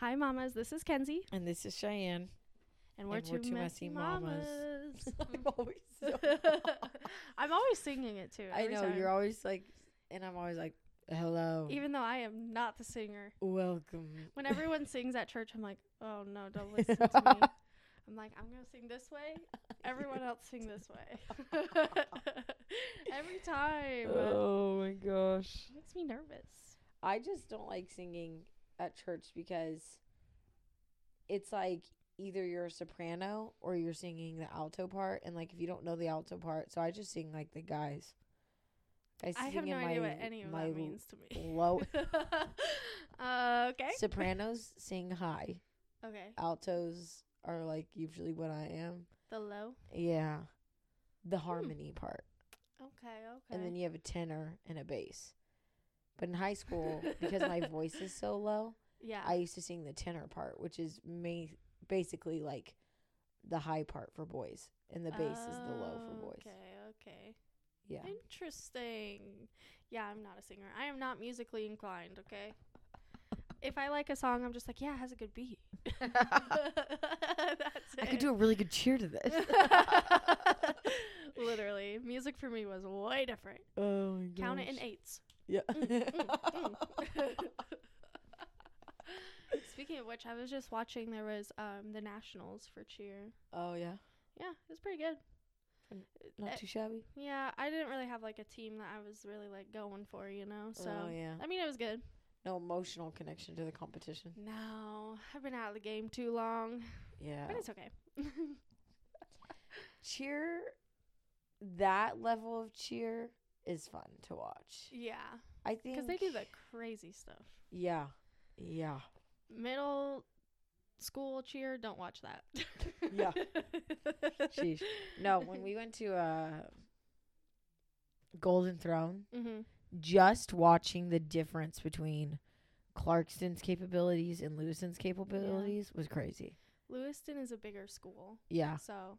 Hi, mamas. This is Kenzie, And this is Cheyenne. and we're, And two, we're two messy, messy mamas. I'm always so I'm always singing it too. I know time. you're always like, and I'm always like, hello, Even though I am not the singer. welcome. When everyone sings at church, I'm like, oh no, don't listen to me. I'm like, I'm gonna sing this way. Everyone else sing this way. Every time. Oh my gosh. It makes me nervous. I just don't like singing at church because it's like either you're a soprano or you're singing the alto part, and like if you don't know the alto part, so I just sing like the guys. I have sing no in idea my- what any of that means to me. Low uh, okay. sopranos sing high. Okay. Altos are like usually what I am. The low. Yeah. The harmony part. Okay. Okay. And then you have a tenor and a bass. But in high school, because my voice is so low, yeah. I used to sing the tenor part, which is ma- basically like the high part for boys, and the bass is the low for boys. Okay. Okay. Yeah. Interesting. Yeah, I'm not a singer. I am not musically inclined, okay? if I like a song, I'm just like, yeah, it has a good beat. That's I could do a really good cheer to this. Literally. Music for me was way different. oh my gosh. Count it in eights. Yeah. Mm, mm, mm. Speaking of which, I was just watching there was um the nationals for cheer. oh yeah. Yeah, it was pretty good. Not Uh, too shabby. Yeah, I didn't really have like a team that I was really like going for, you know. So oh yeah. I mean, it was good. No emotional connection to the competition. No, I've been out of the game too long, Yeah. but it's okay. cheer that level of cheer is fun to watch. yeah, I think because they do the crazy stuff. Yeah. Yeah. Middle school cheer, don't watch that. Yeah. Sheesh. No, when we went to uh Golden Throne, mm-hmm. just watching the difference between Clarkston's capabilities and Lewiston's capabilities was crazy. Lewiston is a bigger school, Yeah. so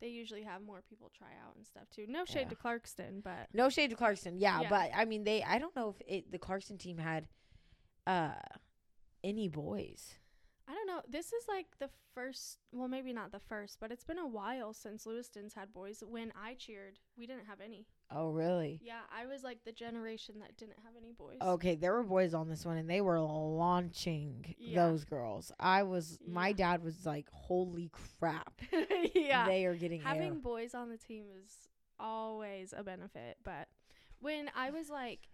they usually have more people try out and stuff too. No shade Yeah. to Clarkston, but No shade to Clarkston. Yeah, Yeah. but I mean they I don't know if it the Clarkston team had uh any boys. I don't know. This is like the first, well, maybe not the first, but it's been a while since Lewiston's had boys. When I cheered, we didn't have any. Oh, really? Yeah, I was like the generation that didn't have any boys. Okay, there were boys on this one and they were launching Yeah. those girls. I was my dad was like, "Holy crap. yeah. They are getting Having air." boys on the team is always a benefit. But when I was like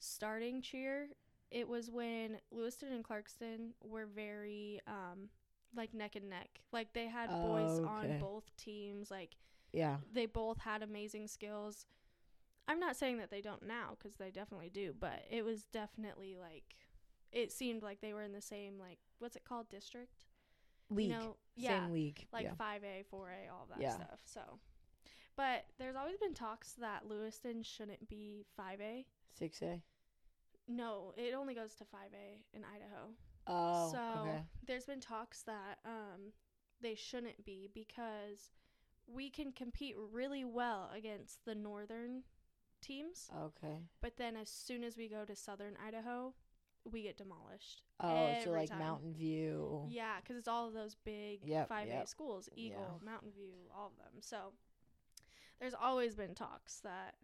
starting cheer, it was when Lewiston and Clarkston were very um like neck and neck. Like they had boys Oh, on both teams. Like Yeah. they both had amazing skills. I'm not saying that they don't now because they definitely do, but it was definitely like it seemed like they were in the same like what's it called district? League. You know, yeah, Same league. like 5A, 4A, all that Yeah. stuff. So, but there's always been talks that Lewiston shouldn't be 5A. 6A. No, it only goes to 5A in Idaho. Oh, so okay. there's been talks that um they shouldn't be because we can compete really well against the northern teams, Okay. but then as soon as we go to southern Idaho, we get demolished. Oh, so like time. Mountain View. Yeah, because it's all of those big Yep, 5A yep. schools Eagle, Yeah. Mountain View, all of them. So there's always been talks that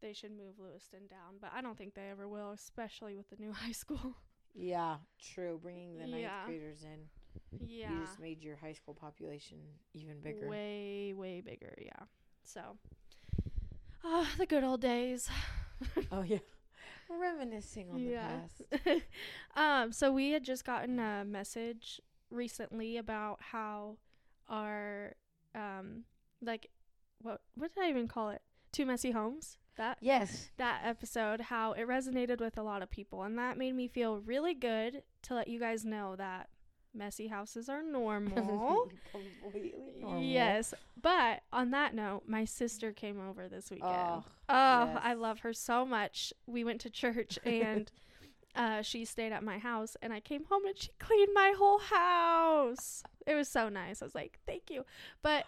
they should move Lewiston down, but I don't think they ever will, especially with the new high school. Yeah, true. Bringing the ninth Yeah. graders in, yeah. you just made your high school population even bigger. Way, way bigger, yeah. So, ah, the good old days. Oh yeah, reminiscing on Yeah. the past. um, so we had just gotten a message recently about how our um like what what did I even call it? Two messy homes. That Yes. that episode, how it resonated with a lot of people, and that made me feel really good to let you guys know that messy houses are normal. Completely normal. Yes, but on that note, my sister came over this weekend. Oh, Oh, I love her so much. We went to church and uh, she stayed at my house, and I came home and she cleaned my whole house. It was so nice. I was like, thank you. But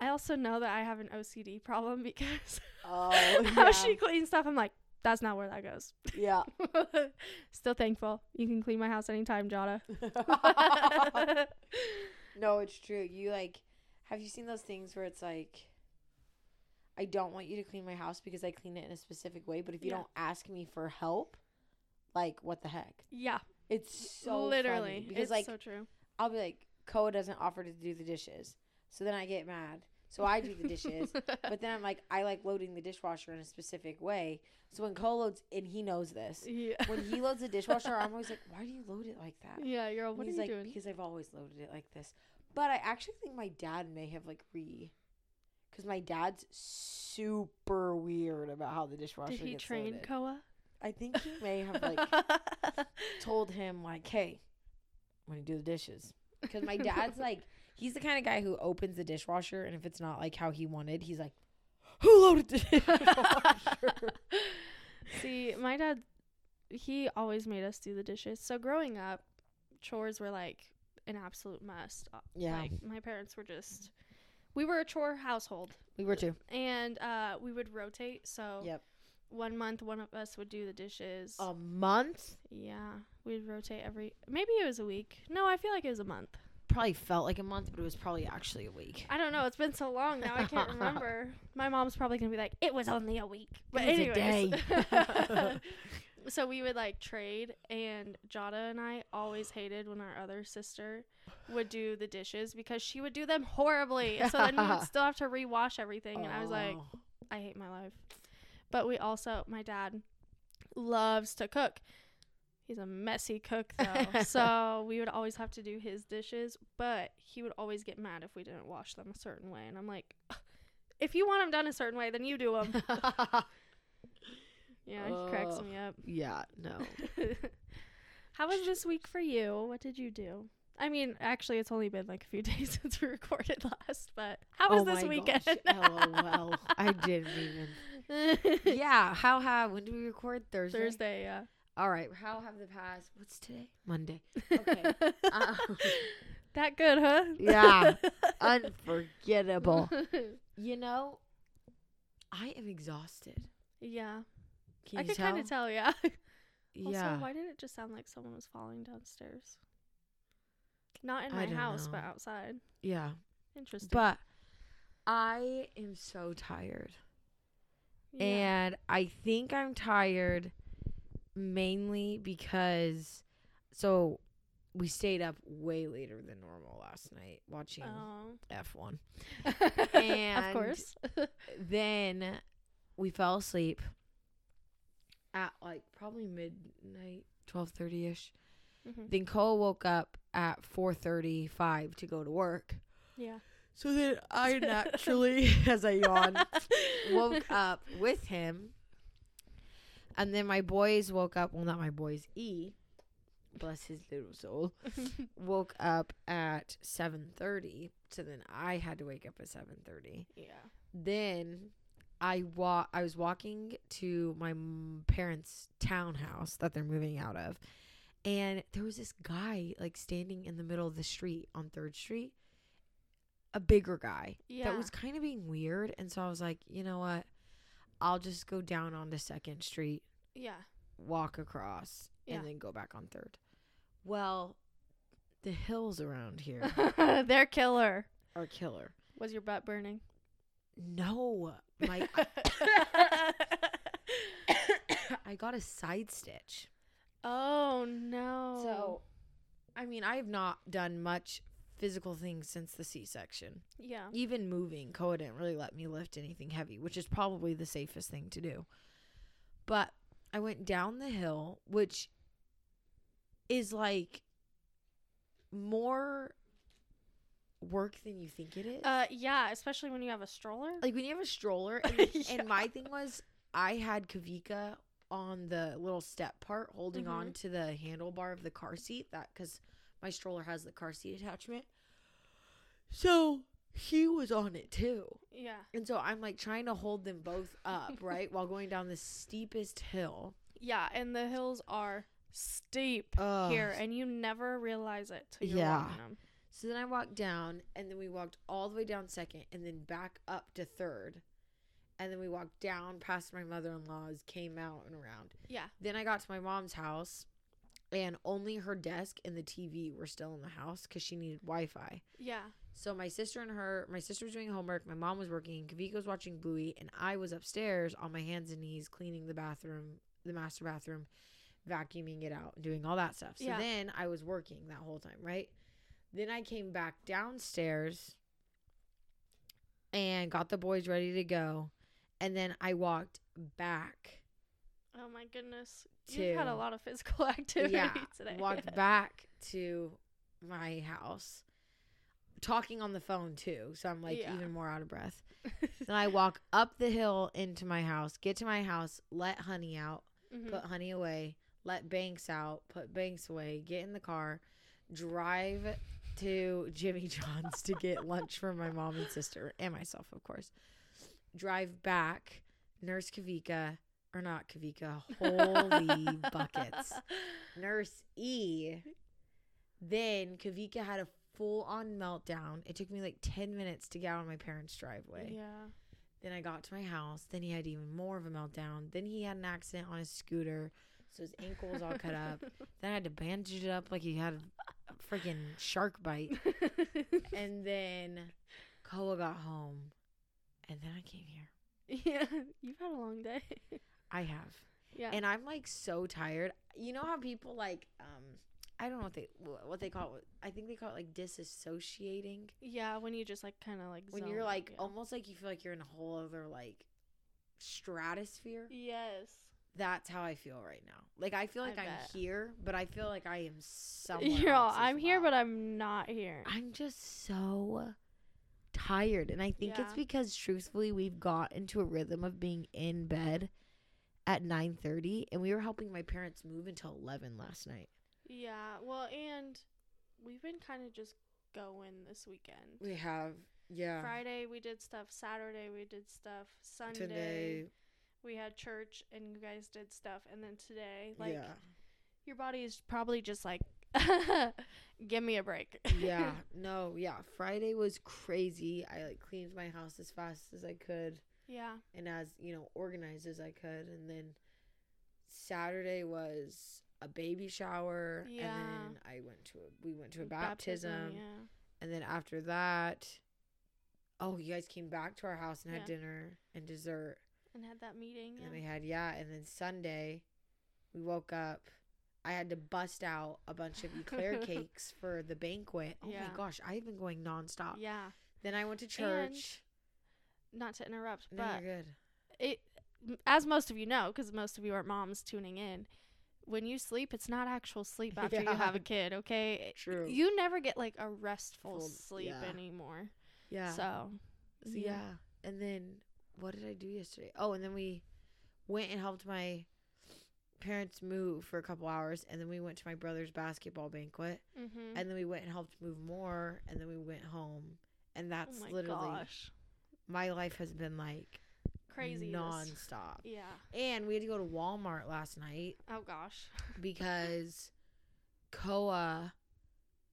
I also know that I have an OCD problem because Oh, how yeah. she cleans stuff, I'm like, that's not where that goes. Yeah. Still thankful. You can clean my house anytime, Jada. no, it's true. You like have you seen those things where it's like I don't want you to clean my house because I clean it in a specific way, but if you Yeah. don't ask me for help, like what the heck? yeah, It's so literally. because it's like so true. I'll be like Koa doesn't offer to do the dishes. So then I get mad. So I do the dishes. but then I'm like I like loading the dishwasher in a specific way. So when Koa loads and he knows this. yeah. When he loads the dishwasher, I'm always like, Why do you load it like that? yeah, you're all, what are he's you like, doing? Because I've always loaded it like this. But I actually think my dad may have like re, because my dad's super weird about how the dishwasher Did he train loaded. Koa? I think he may have like told him like, hey, when you do the dishes, because my dad's like, he's the kind of guy who opens the dishwasher and if it's not like how he wanted, he's like, who loaded the dishwasher? See, my dad, he always made us do the dishes. So growing up, chores were like an absolute must. Uh, yeah, Like my parents were just, we were a chore household, we were too. and uh, we would rotate. So Yep. one month, one of us would do the dishes. A month yeah, we'd rotate every. Maybe it was a week. No, I feel like it was a month. Probably felt like a month, but it was probably actually a week. I don't know. It's been so long now. I can't remember. My mom's probably gonna be like, "It was only a week," but It was a anyways. so we would like trade, and Jada and I always hated when our other sister would do the dishes because she would do them horribly. So then we would still have to rewash everything, and I was like. I hate my life. But we also, my dad loves to cook. He's a messy cook though. so we would always have to do his dishes, but he would always get mad if we didn't wash them a certain way. And I'm like, if you want them done a certain way, then you do them. yeah, he cracks me up. yeah, no. How was this week for you? What did you do? I mean, actually, it's only been like a few days since we recorded last, but how was oh this weekend? LOL. I didn't even. Yeah, how have when do we record Thursday? Thursday, yeah. All right, how have the past? What's today? Monday. Okay. Uh, that good, huh? Yeah. unforgettable. You know, I am exhausted. yeah. Can I tell? kind of tell, yeah. yeah. Also, why did it just sound like someone was falling downstairs? Not in my house, but outside. yeah. Interesting. But I am so tired. yeah. And I think I'm tired mainly because so we stayed up way later than normal last night watching oh. F1. and of course. Then we fell asleep at like probably midnight, 12:30ish. Mhm. Then Cole woke up at 4:35 to go to work. Yeah. So then I naturally as I yawned woke up with him. And then my boys woke up. Well, not my boys. E, bless his little soul, woke up at seven thirty. So then I had to wake up at seven thirty. yeah. Then I wa- I was walking to my m- parents' townhouse that they're moving out of, and there was this guy like standing in the middle of the street on Third Street. A bigger guy Yeah. that was kind of being weird, and so I was like, you know what? I'll just go down on onto Second Street, Yeah. walk across, Yeah. and then go back on Third. Well, the hills around here They're killer. are killer. Was your butt burning? No, my I got a side stitch. oh no. So, I mean, I have not done much physical things since the C-section. yeah. Even moving, Koa didn't really let me lift anything heavy, which is probably the safest thing to do. But I went down the hill, which is like more work than you think it is. Uh yeah, especially when you have a stroller. like when you have a stroller and, Yeah. and my thing was i had kavika on the little step part holding on Mhm. to the handlebar of the car seat that because my stroller has the car seat attachment so he was on it too yeah. and so i'm like trying to hold them both up right while going down the steepest hill Yeah, and the hills are steep Ugh. here and you never realize it till you're Yeah. walking them. so then i walked down and then we walked all the way down second and then back up to third and then we walked down past my mother-in-law's, came out and around. Yeah. Then I got to my mom's house, and only her desk and the TV were still in the house because she needed Wi-Fi. Yeah. So my sister and her, my sister was doing homework, my mom was working, Kavika was watching Bluey, and I was upstairs on my hands and knees cleaning the bathroom, the master bathroom, vacuuming it out, doing all that stuff. So Yeah. then I was working that whole time, right? Then I came back downstairs and got the boys ready to go. And then I walked back. Oh my goodness. You've had a lot of physical activity yeah, today. walked back to my house, talking on the phone too. So I'm like Yeah. even more out of breath. then I walk up the hill into my house, get to my house, let Honey out, Mhm. put Honey away, let Banks out, put Banks away, get in the car, drive to Jimmy John's to get lunch for my mom and sister and myself, of course. Drive back, nurse Kavika, or not Kavika, holy buckets. Nurse E. Then Kavika had a full on meltdown. It took me like 10 minutes to get out of my parents' driveway. Yeah. Then I got to my house. Then he had even more of a meltdown. Then he had an accident on his scooter. So his ankle was all cut up. Then I had to bandage it up like he had a freaking shark bite. And then Koa got home. And then I came here. yeah. You've had a long day. I have. yeah. and I'm like so tired. You know how people like um I don't know what they what they call it. I think they call it like disassociating yeah, when you just like kind of like when zone you're like yeah. almost like you feel like you're in a whole other like stratosphere. Yes. That's how I feel right now. Like I feel like I'm bet. here, but I feel like I am somewhere. As I'm here, well. but I'm not here. I'm just so tired. And I think it's because truthfully we've got into a rhythm of being in bed at 9:30 and we were helping my parents move until 11 last night. Yeah. Well, and we've been kind of just going this weekend. We have yeah. Friday we did stuff. Saturday we did stuff. Sunday Today we had church, and you guys did stuff. And then today, like yeah. your body is probably just like, give me a break. yeah. No, yeah. Friday was crazy. I like cleaned my house as fast as I could yeah. and as, you know, organized as I could and then Saturday was a baby shower Yeah. and then I went to a we went to a baptism, Yeah. and then after that oh, you guys came back to our house and had Yeah. dinner and dessert. And had that meeting. And Yeah. we had yeah, and then Sunday we woke up. I had to bust out a bunch of eclair cakes for the banquet. Oh Yeah. my gosh, I've been going nonstop. yeah. Then I went to church. Not to interrupt, no, but you're good. it, as most of you know, because most of you are moms tuning in, when you sleep, it's not actual sleep after you have a kid. Okay. True. You never get like a restful Full- sleep yeah. anymore. yeah. So. So, yeah. And then what did I do yesterday? Oh, and then we went and helped my parents move for a couple hours and then we went to my brother's basketball banquet Mm-hmm. and then we went and helped move more and then we went home and that's oh my literally gosh. My life has been like Crazy. nonstop. Yeah. And we had to go to Walmart last night Oh gosh. because Koa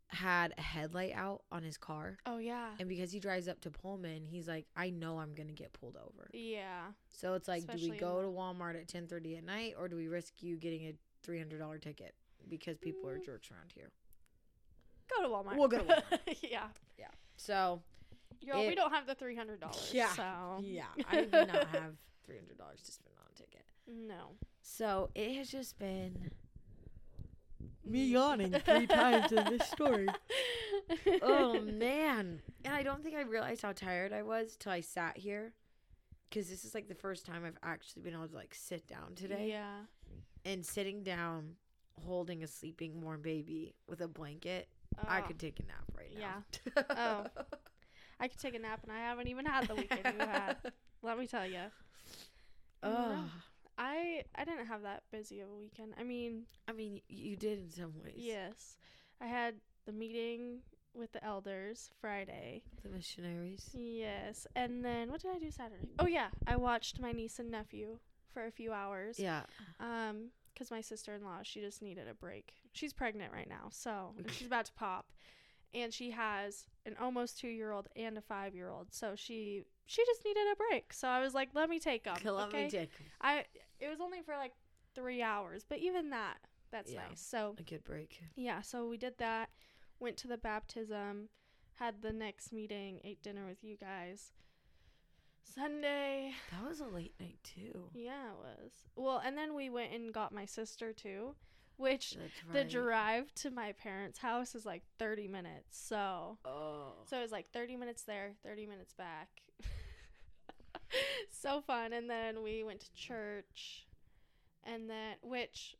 had a headlight out on his car. Oh yeah. And because he drives up to Pullman, he's like, I know I'm gonna get pulled over. Yeah. So it's like, do we go to Walmart at ten thirty at night, or do we risk you getting a three hundred dollar ticket because people are Mm. jerks around here? Go to Walmart. We'll go to Walmart. Yeah. Yeah. So Y'all, we don't have the three hundred dollars. Yeah. So yeah, I do not have three hundred dollars to spend on a ticket. no. So it has just been me yawning three times in this story. oh man and i don't think i realized how tired i was till i sat here because this is like the first time i've actually been able to like sit down today Yeah. and sitting down holding a sleeping warm baby with a blanket i Oh, could take a nap right now Yeah. Oh. I could take a nap, and I haven't even had the weekend you had. Let me tell you. oh I I didn't have that busy of a weekend. I mean, i mean you did in some ways yes, I had the meeting with the elders Friday. the missionaries Yes, and then what did I do Saturday? Oh yeah, I watched my niece and nephew for a few hours. yeah Um, because my sister in law, she just needed a break. She's pregnant right now, so she's about to pop. And she has an almost two year old and a five year old. So she she just needed a break. So I was like, let me take them. Let okay? me take. I it was only for like three hours, but even that that's Yeah. nice. So a good break. yeah, so we did that. Went to the baptism, had the next meeting, ate dinner with you guys. Sunday, That was a late night too. yeah, it was. Well, and then we went and got my sister too, which That's the drive to my parents' house is like 30 minutes. So, Oh. so it was like 30 minutes there, 30 minutes back. so fun. And then we went to church. And then, which,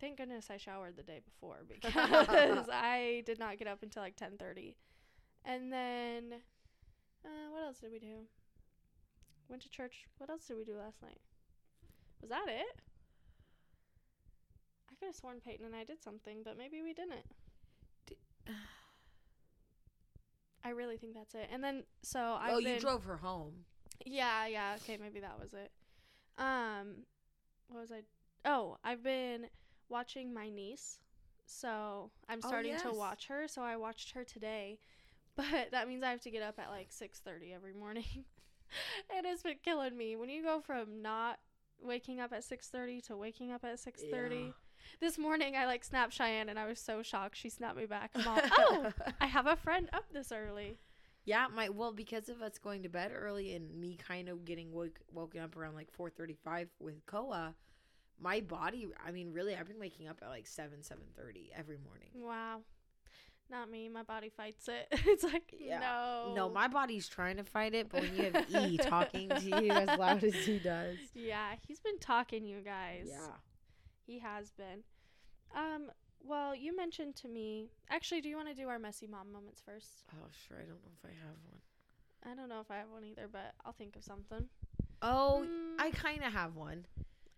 thank goodness I showered the day before because I did not get up until like 10:30. And then, uh, what else did we do? Went to church. What else did we do last night? Was that it? I could have sworn Peyton and I did something, but maybe we didn't. Di- I really think that's it. And then, so I've oh, been, you drove her home. yeah, yeah. Okay, maybe that was it. Um, what was I? Oh, I've been watching my niece. So I'm Oh, starting to watch her. So I watched her today, but that means I have to get up at like six thirty every morning, and it's been killing me. When you go from not waking up at six thirty to waking up at six thirty. Yeah. This morning I like snapped Cheyenne and I was so shocked. She snapped me back. I'm all, oh, I have a friend up this early. Yeah, my well because of us going to bed early and me kind of getting woke, woken up around like four thirty five with Koa, my body. I mean, really, I've been waking up at like seven seven thirty every morning. Wow. Not me. My body fights it. it's like, Yeah. no. No, my body's trying to fight it, but when you have E talking to you as loud as he does, Yeah, he's been talking, you guys. yeah. He has been. Um, well, you mentioned to me. Actually, do you want to do our messy mom moments first? Oh, sure. I don't know if I have one. I don't know if I have one either, but I'll think of something. Oh, Mm, I kind of have one.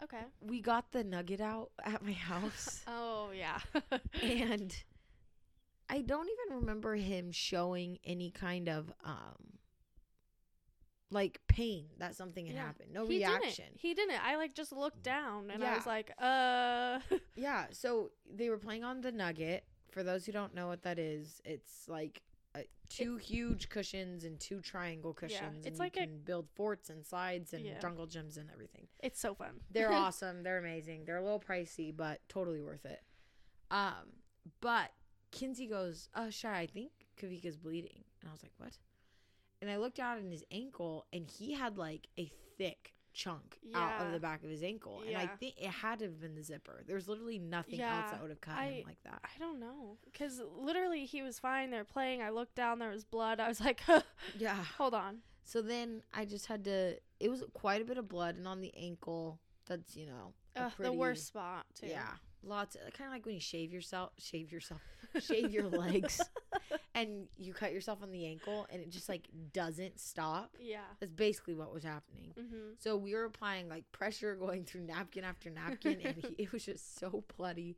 okay. We got the nugget out at my house. Oh, yeah. and I don't even remember him showing any kind of um like pain that something had Yeah. happened. No he reaction. Didn't. He didn't. I like just looked down and I was like, uh. Yeah, so they were playing on the nugget. For those who don't know what that is, it's like uh, two huge cushions and two triangle cushions. it's and like you a- can build forts and slides and Yeah. jungle gyms and everything. it's so fun. They're awesome. They're amazing. They're a little pricey, but totally worth it. Um, but Kenzie goes, "Uh, Shy, I think Kavika's bleeding," and I was like, "What?" And I looked down at his ankle, and he had like a thick chunk out of the back of his ankle, and I think it had to have been the zipper. There's literally nothing else Yeah, that would have cut I- him like that. I don't know. Because literally he was fine. They're playing. I looked down. There was blood. I was like, Yeah. hold on. So then I just had to. It was quite a bit of blood, and on the ankle, that's you know Ugh, the worst spot, too. Yeah, lots. Kind of like when you shave yourself, shave yourself, shave your legs, and you cut yourself on the ankle, and it just like doesn't stop. Yeah. That's basically what was happening. Mm-hmm. So we were applying like pressure, going through napkin after napkin, and he, it was just so bloody.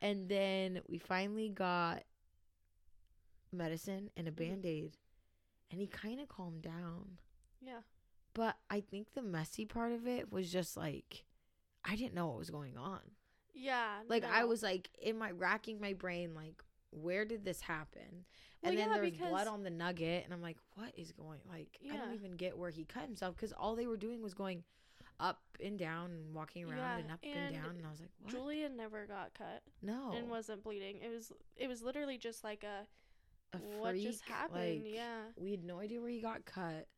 And then we finally got medicine and a Mhm. band aid, and he kind of calmed down. Yeah. But I think the messy part of it was just like I didn't know what was going on. Yeah. Like I was like in my racking my brain like where did this happen? Well, and then yeah, there was because- blood on the nugget and I'm like what is going like I don't even get where he cut himself cuz all they were doing was going up and down and walking around Yeah, and up and, and down and I was like what? Julian never got cut no. and wasn't bleeding. It was it was literally just like a, a what just happened. like, yeah. We had no idea where he got cut.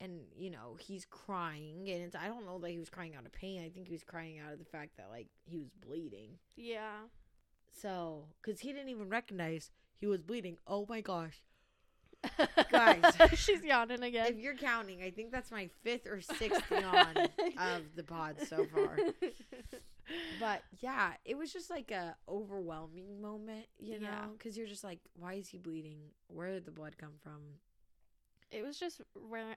And you know, he's crying and it's I don't know that he was crying out of pain. I think he was crying out of the fact that like he was bleeding. Yeah. So, because he didn't even recognize he was bleeding. Oh my gosh. Guys. She's yawning again. If you're counting, I think that's my fifth or sixth yawn of the pod so far. But yeah, it was just like a overwhelming moment, you know? Because you're just like, why is he bleeding? Where did the blood come from? It was just ra-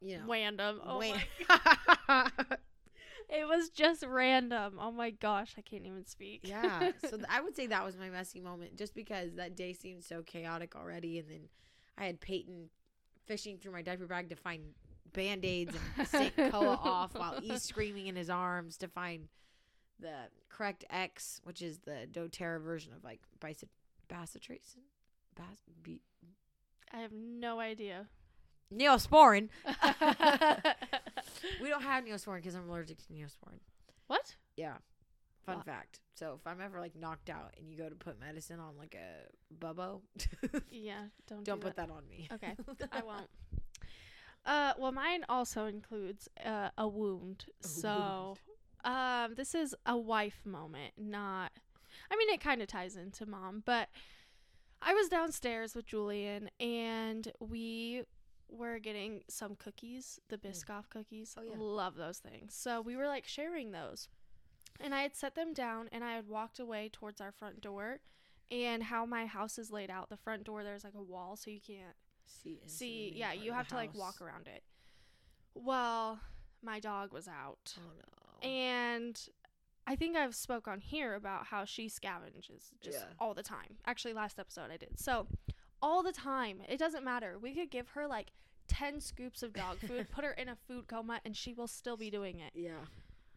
You know. random. Oh Wait. my It was just random. Oh my gosh, I can't even speak. yeah. So th- I would say that was my messy moment just because that day seemed so chaotic already. And then I had Peyton fishing through my diaper bag to find band aids and sink Koa off while he's screaming in his arms to find the correct X, which is the doTERRA version of like bisit- bacitracin. Bas- be- I have no idea. Neosporin. We don't have Neosporin because I'm allergic to Neosporin. what? Yeah. Fun Wow. fact. So if I'm ever like knocked out and you go to put medicine on like a bubbo, Yeah, don't don't do put that on me. Okay, I won't. Uh, well, mine also includes uh, a wound. A so, um, this is a wife moment, not. I mean, it kind of ties into mom, but I was downstairs with Julian, and we were getting some cookies, the Biscoff cookies. Oh, yeah. Love those things. So we were like sharing those, and I had set them down, and I had walked away towards our front door. And how my house is laid out, the front door there's like a wall, so you can't See, see yeah you have to like walk around it well my dog was out Oh no. and i think i've spoke on here about how she scavenges just Yeah. all the time actually last episode i did so all the time it doesn't matter we could give her like 10 scoops of dog food put her in a food coma and she will still be doing it yeah.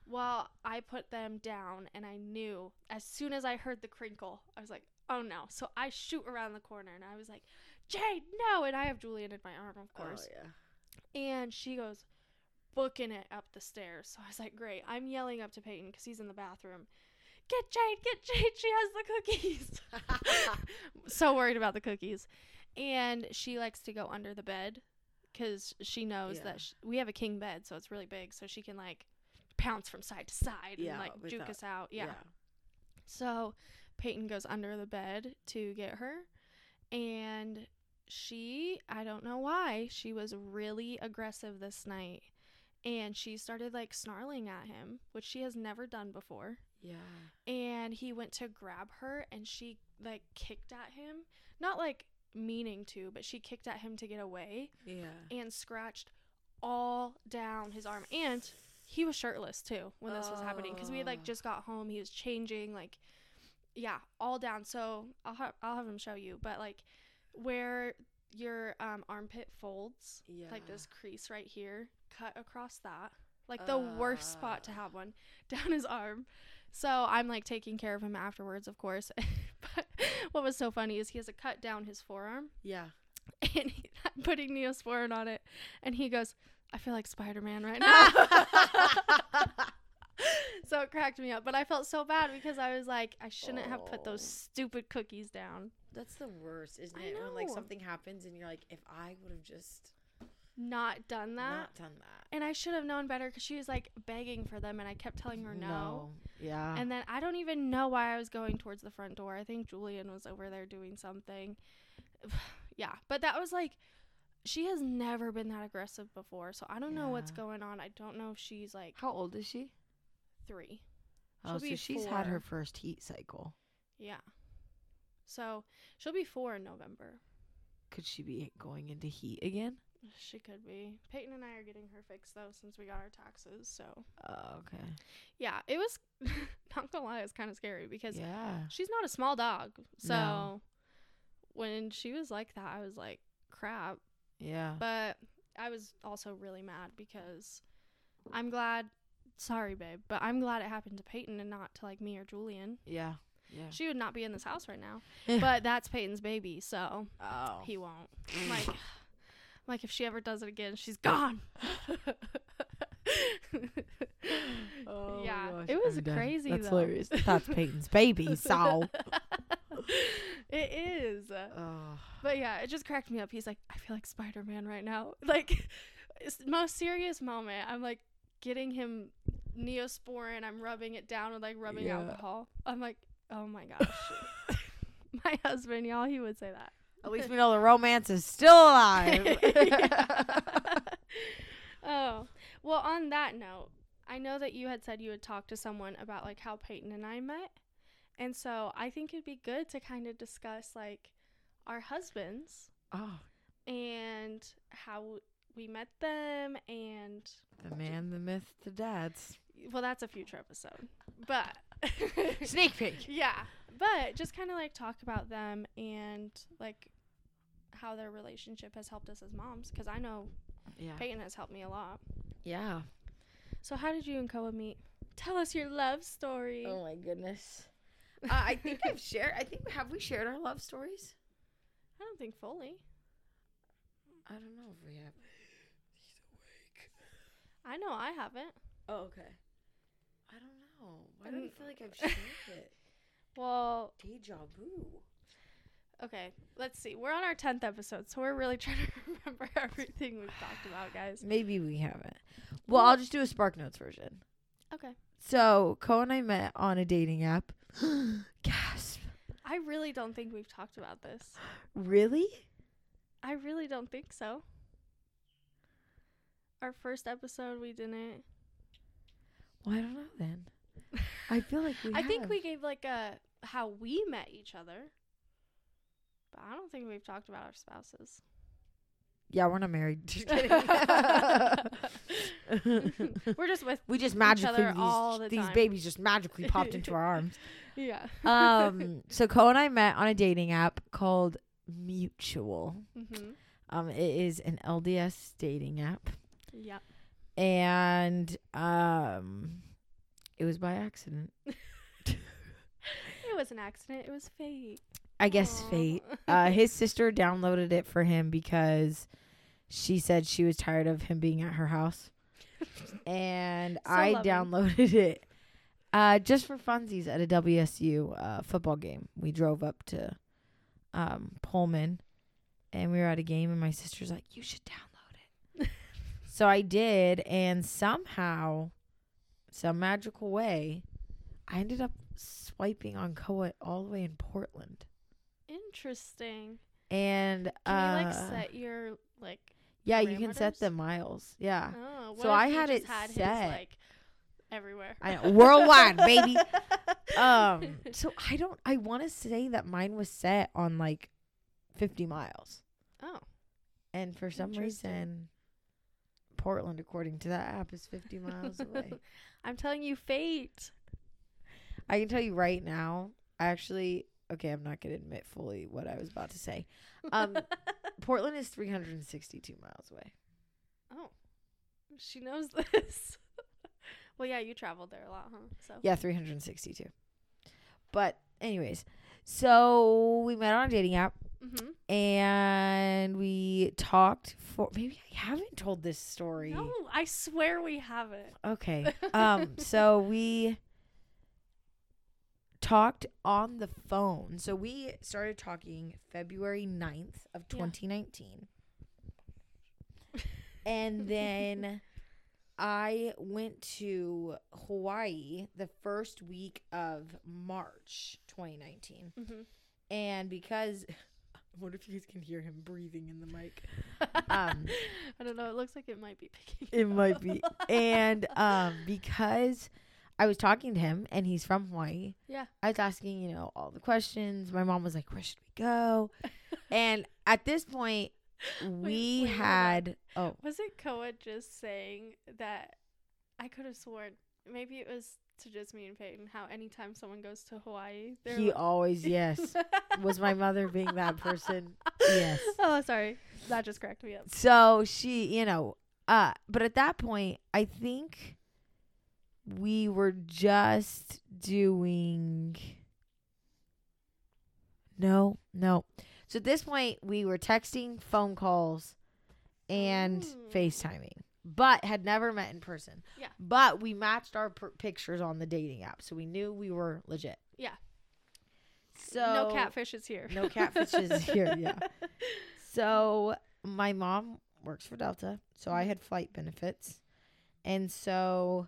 well i put them down and i knew as soon as i heard the crinkle i was like oh no so i shoot around the corner and i was like jade no and i have julian in my arm of oh, course Oh yeah. and she goes booking it up the stairs. So I was like, great. I'm yelling up to Peyton because he's in the bathroom. Get Jade, get Jade. She has the cookies. so worried about the cookies. And she likes to go under the bed because she knows Yeah. that sh- we have a king bed, so it's really big. So she can like pounce from side to side Yeah, and like juke without- us out. Yeah. So Peyton goes under the bed to get her. And she, I don't know why, she was really aggressive this night. And she started like snarling at him, which she has never done before. Yeah. And he went to grab her and she like kicked at him. Not like meaning to, but she kicked at him to get away Yeah. and scratched all down his arm. And he was shirtless too when this was happening because we had like Oh. just got home. He was changing, like, yeah, all down. So I'll have I'll have him show you, but like where your um, armpit folds, Yeah. like this crease right here, cut across that, like the worst spot to have one down his arm. So I'm like taking care of him afterwards, of course. but what was so funny is he has a cut down his forearm Yeah. and he, I'm putting Neosporin on it, and he goes, "I feel like Spider Man right now." so it cracked me up, but I felt so bad because I was like, I shouldn't have put those Oh. stupid cookies down. That's the worst, isn't I it? When like something happens and you're like, if I would have just Not done that, not done that. and I should have known better because she was like begging for them, and I kept telling her no. no. Yeah. And then I don't even know why I was going towards the front door. I think Julian was over there doing something. yeah, but that was like she has never been that aggressive before, so I don't know what's going on. I don't know if she's like How old is she? 3. Oh, She'll so be she's had her first heat cycle. Yeah. So, she'll be 4 in November. Could she be going into heat again? She could be. Peyton and I are getting her fixed though since we got our taxes. So, Oh, okay. yeah, it was not gonna lie, it's kind of scary because Yeah. she's not a small dog. So, No. when she was like that, I was like, crap. Yeah. But I was also really mad because I'm glad. Sorry, babe, but I'm glad it happened to Peyton and not to like me or Julian. yeah. Yeah. She would not be in this house right now. But that's Peyton's baby, so oh. he won't. Like, like if she ever does it again, she's gone. Oh yeah, gosh, it was I'm done. crazy That's though. hilarious. That's Peyton's baby, so. it is. oh. But yeah, it just cracked me up. He's like, I feel like Spider Man right now. Like, most serious moment. I'm like getting him Neosporin. I'm rubbing it down with like rubbing Yeah. alcohol. I'm like, oh my gosh. my husband, y'all, he would say that. At least we know the romance is still alive. oh, well, on that note, I know that you had said you had talked to someone about like how Peyton and I met. And so I think it'd be good to kind of discuss like our husbands oh, and how we met them and the man, the myth, the dads. well that's a future episode but Sneak peek. yeah but just kind of like talk about them and like how their relationship has helped us as moms because i know Yeah. peyton has helped me a lot Yeah. so how did you and koa meet tell us your love story Oh my goodness. Uh, I think I've shared. I think have we shared our love stories? I don't think fully. I don't know if we have. He's awake. I know I haven't. Oh, okay. I don't know. Why do I feel like I've shared it? Well, Deja vu. Okay. Let's see. We're on our tenth episode, so we're really trying to remember everything we've talked about, guys. Maybe we haven't. Well, I'll just do a Spark Notes version. Okay. So, Co and I met on a dating app. Gasp. I really don't think we've talked about this. Really? I really don't think so. Our first episode, we didn't. Well, I don't know then. I feel like we I think have. we gave like a how we met each other, but I don't think we've talked about our spouses. Yeah, we're not married. Just. We're just with we just magically these, all the these babies just magically popped into our arms. yeah. Um, so Co and I met on a dating app called Mutual. hmm Um, it is an LDS dating app, Yeah. and um, it was by accident. It was an accident. It was fate. I guess Aw. fate. Uh, his sister downloaded it for him because she said she was tired of him being at her house, and So I loving. downloaded it uh, just for funsies at a WSU uh, football game. We drove up to um, Pullman, and we were at a game, and my sister's like, "You should download it." so I did, and somehow, some magical way, I ended up swiping on Koa all the way in Portland. Interesting. And Can uh, you like set your like? yeah, you can set the miles. Yeah, Oh, So I had it had his, set. like everywhere. I know, worldwide, baby. Um, so I don't. I want to say that mine was set on like fifty miles, oh, and for some reason, Portland, according to that app, is fifty miles away. I'm telling you, fate. I can tell you right now. Actually, okay, I'm not gonna admit fully what I was about to say. Um, Portland is three hundred and sixty-two miles away. oh, she knows this. well, yeah, you traveled there a lot, huh? So Yeah, 362. But anyways, so we met on a dating app hmm and we talked for maybe I haven't told this story. No, I swear we haven't. Okay. Um so we talked on the phone. So we started talking February 9th of Yeah. 2019. and then I went to Hawaii the first week of March 2019. hmm And because I wonder if you guys can hear him breathing in the mic? Um, I don't know. It looks like it might be picking. It might be. And um because I was talking to him and he's from Hawaii. Yeah. I was asking, you know, all the questions. My mom was like, "Where should we go?" and at this point we wait, on. had oh, Was it Koa just saying that? I could have sworn maybe it was to just me and Peyton. How anytime someone goes to Hawaii, they're he like- always yes. was my mother being that person? Yes. Oh, sorry. That just cracked me up. So she, you know, uh but at that point I think we were just doing No, no. So at this point we were texting, phone calls and Mm. FaceTiming, but had never met in person. Yeah. But we matched our per- pictures on the dating app, so we knew we were legit. Yeah. So no catfishes here. no catfishes here, yeah. So my mom works for Delta, so I had flight benefits, and so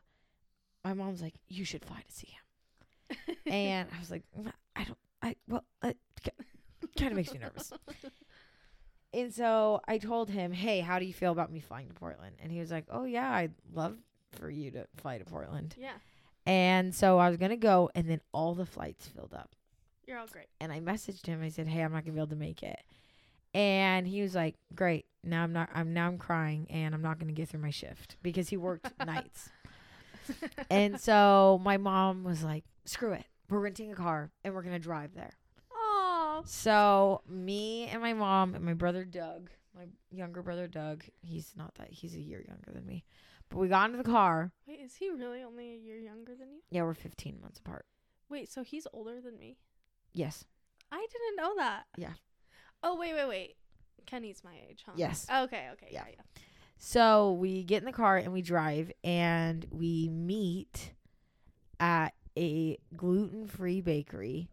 my mom's like, "You should fly to see him," and I was like, "Mm, "I don't, I well, it kind of makes me nervous." And so I told him, "Hey, how do you feel about me flying to Portland?" And he was like, "Oh yeah, I'd love for you to fly to Portland." yeah, And so I was gonna go, and then all the flights filled up you're all great. and I messaged him. I said, "Hey, I'm not gonna be able to make it," and he was like, "Great, now I'm not. I'm now I'm crying, and I'm not gonna get through my shift because he worked nights." And so my mom was like, "Screw it, we're renting a car and we're gonna drive there." Oh, So me and my mom and my brother Doug, my younger brother Doug, he's not that he's a year younger than me, but we got into the car. wait, is he really only a year younger than you? Yeah, we're 15 months apart. Wait, so he's older than me? Yes. I didn't know that. Yeah. Oh wait, wait, wait. Kenny's my age, huh? Yes. Oh, okay, okay, Yeah. yeah, yeah. So we get in the car and we drive and we meet at a gluten free bakery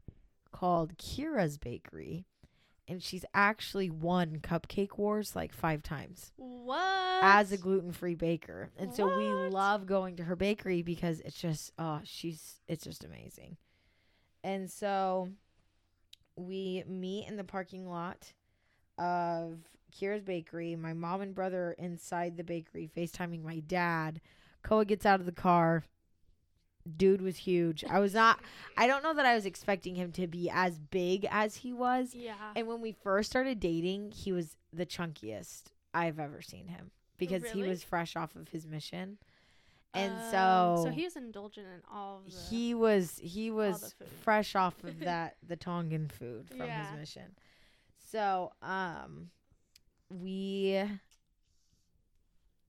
called Kira's Bakery. And she's actually won Cupcake Wars like five times What? as a gluten free baker. And so we love going to her bakery because it's just, oh, she's, it's just amazing. And so we meet in the parking lot of Kira's Bakery. My mom and brother are inside the bakery FaceTiming my dad. Koa gets out of the car. Dude was huge. I was not, I don't know that I was expecting him to be as big as he was. yeah. And when we first started dating, he was the chunkiest I've ever seen him because he was fresh off of his mission. And Um, so so he was indulgent in all the. he was he was fresh off of that the Tongan food from Yeah. his mission. So um we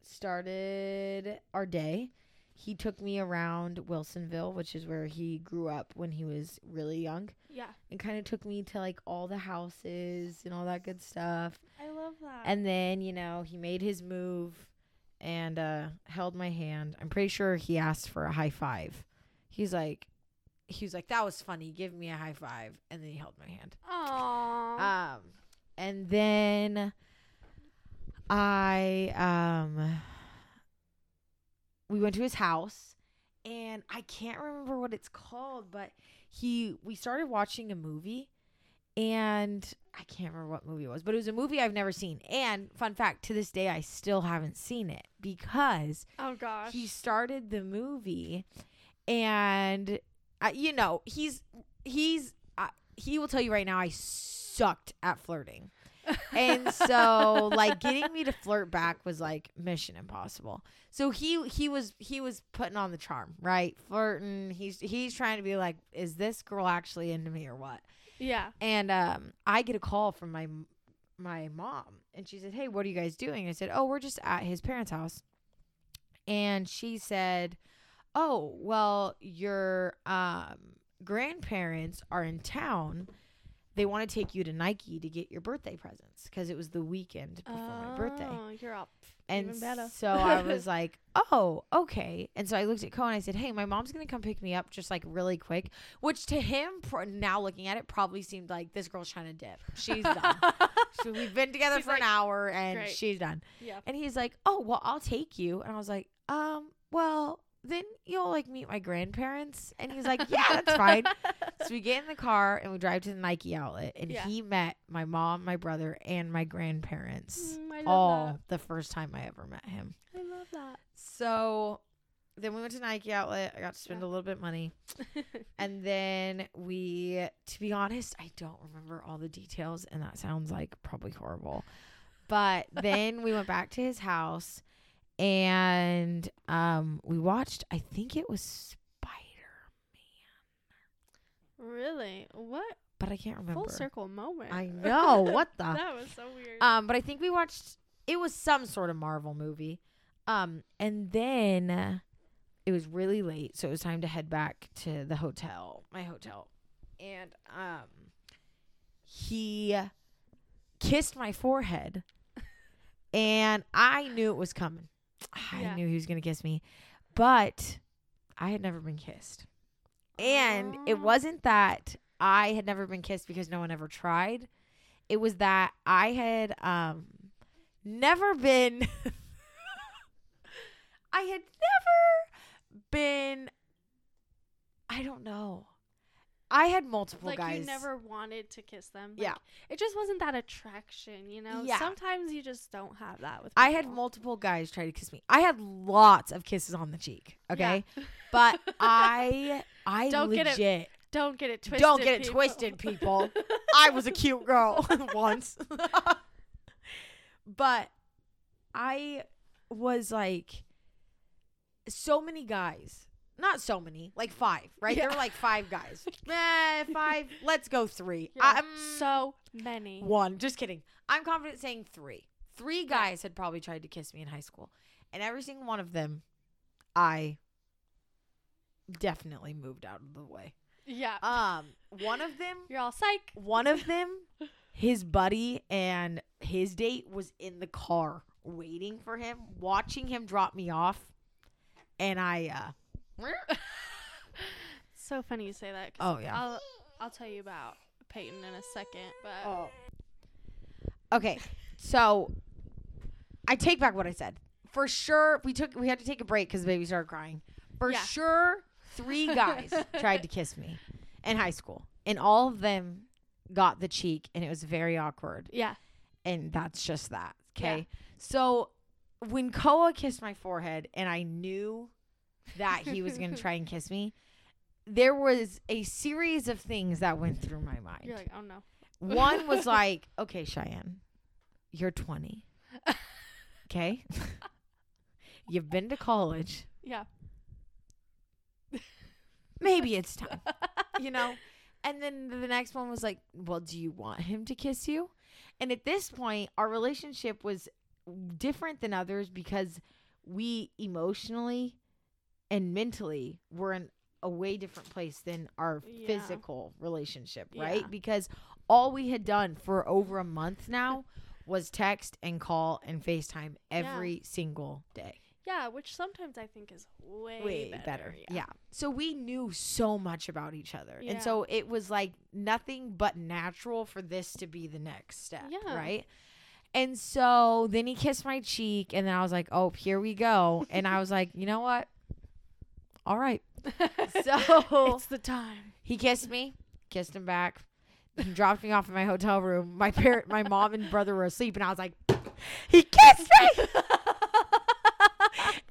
started our day. He took me around Wilsonville, which is where he grew up when he was really young, yeah, and kind of took me to like all the houses and all that good stuff. I love that. And then, you know, he made his move and uh held my hand. I'm pretty sure he asked for a high five. He's like he was like, That was funny, give me a high five and then he held my hand. Aww. Um and then I um we went to his house and I can't remember what it's called, but he we started watching a movie and I can't remember what movie it was, but it was a movie I've never seen. And fun fact, to this day I still haven't seen it because oh gosh. he started the movie and uh, you know, he's he's uh, he will tell you right now I sucked at flirting. And so like getting me to flirt back was like mission impossible. So he he was he was putting on the charm right? Flirting. He's he's trying to be like is this girl actually into me or what? Yeah. and um i get a call from my my mom and she said hey what are you guys doing? I said oh we're just at his parents house. And she said oh well your um grandparents are in town they want to take you to Nike to get your birthday presents because it was the weekend before my birthday. Oh, you're up. And even better. so I was like, oh, okay. And so I looked at Koa. And I said, hey, my mom's going to come pick me up just like really quick, which to him, pro- now looking at it, probably seemed like this girl's trying to dip. She's done. so we've been together He's for like, an hour and "Great." she's done. yeah. And he's like, oh, well, I'll take you. And I was like, um, well, then you'll like meet my grandparents. And he's like, yeah, that's fine. So we get in the car and we drive to the Nike outlet, and Yeah. he met my mom, my brother, and my grandparents Mm, all the first time I ever met him. I love that. So then we went to Nike outlet. I got to spend Yeah. a little bit of money, and then we, to be honest, I don't remember all the details, and that sounds like probably horrible. But then we went back to his house, and um, we watched. I think it was Spider, Man. really? What? but I can't remember. Full circle moment. I know what the. that was so weird. Um, but I think we watched. It was some sort of Marvel movie. Um, and then uh, it was really late, so it was time to head back to the hotel, my hotel, and um, he kissed my forehead, and I knew it was coming. I Yeah. knew he was gonna kiss me, but I had never been kissed, and it Oh. wasn't that I had never been kissed because no one ever tried. It was that I had um never been I had never been I don't know. I had multiple like guys. you never wanted to kiss them. Like, Yeah. It just wasn't that attraction, you know? Yeah. Sometimes you just don't have that with People. I had multiple guys try to kiss me. I had lots of kisses on the cheek, okay? Yeah. But I I Don't get it Don't get it twisted. Don't get it people. twisted, people. I was a cute girl once. but I was like so many guys. Not so many, like five, right? There Yeah. were like five guys. eh, five. Let's go three. Yeah, I'm so many. one. Just kidding. I'm confident saying three. Three guys had probably tried to kiss me in high school, and every single one of them, I definitely moved out of the way. Yeah. Um, one of them You're all psych. one of them his buddy and his date was in the car waiting for him, watching him drop me off, and I uh so funny you say that. Oh, yeah. I'll I'll tell you about Peyton in a second, but Oh. Okay, so I take back what I said. For sure, we took we had to take a break because the baby started crying. For Yeah. sure, three guys tried to kiss me in high school, and all of them got the cheek, and it was very awkward. yeah, And that's just that. Okay, so when Koa kissed my forehead, and I knew that he was gonna try and kiss me. There was a series of things that went through my mind. you're like, oh no. One was like, okay, Cheyenne, you're 20. Okay. You've been to college. Yeah. Maybe it's time, you know? And then the next one was like, well, do you want him to kiss you? And at this point, our relationship was different than others because we emotionally and mentally we're in a way different place than our Yeah. physical relationship, right? Yeah. Because all we had done for over a month now was text and call and FaceTime every single day. Yeah, which sometimes I think is way, Way better. better. Yeah. So we knew so much about each other. Yeah. And so it was like nothing but natural for this to be the next step. Yeah. Right. And so then he kissed my cheek and then I was like, oh, here we go. and I was like, you know what? All right. So it's the time. he kissed me, kissed him back. He dropped me off in my hotel room. My parent, my mom and brother were asleep, and I was like, "He kissed me!"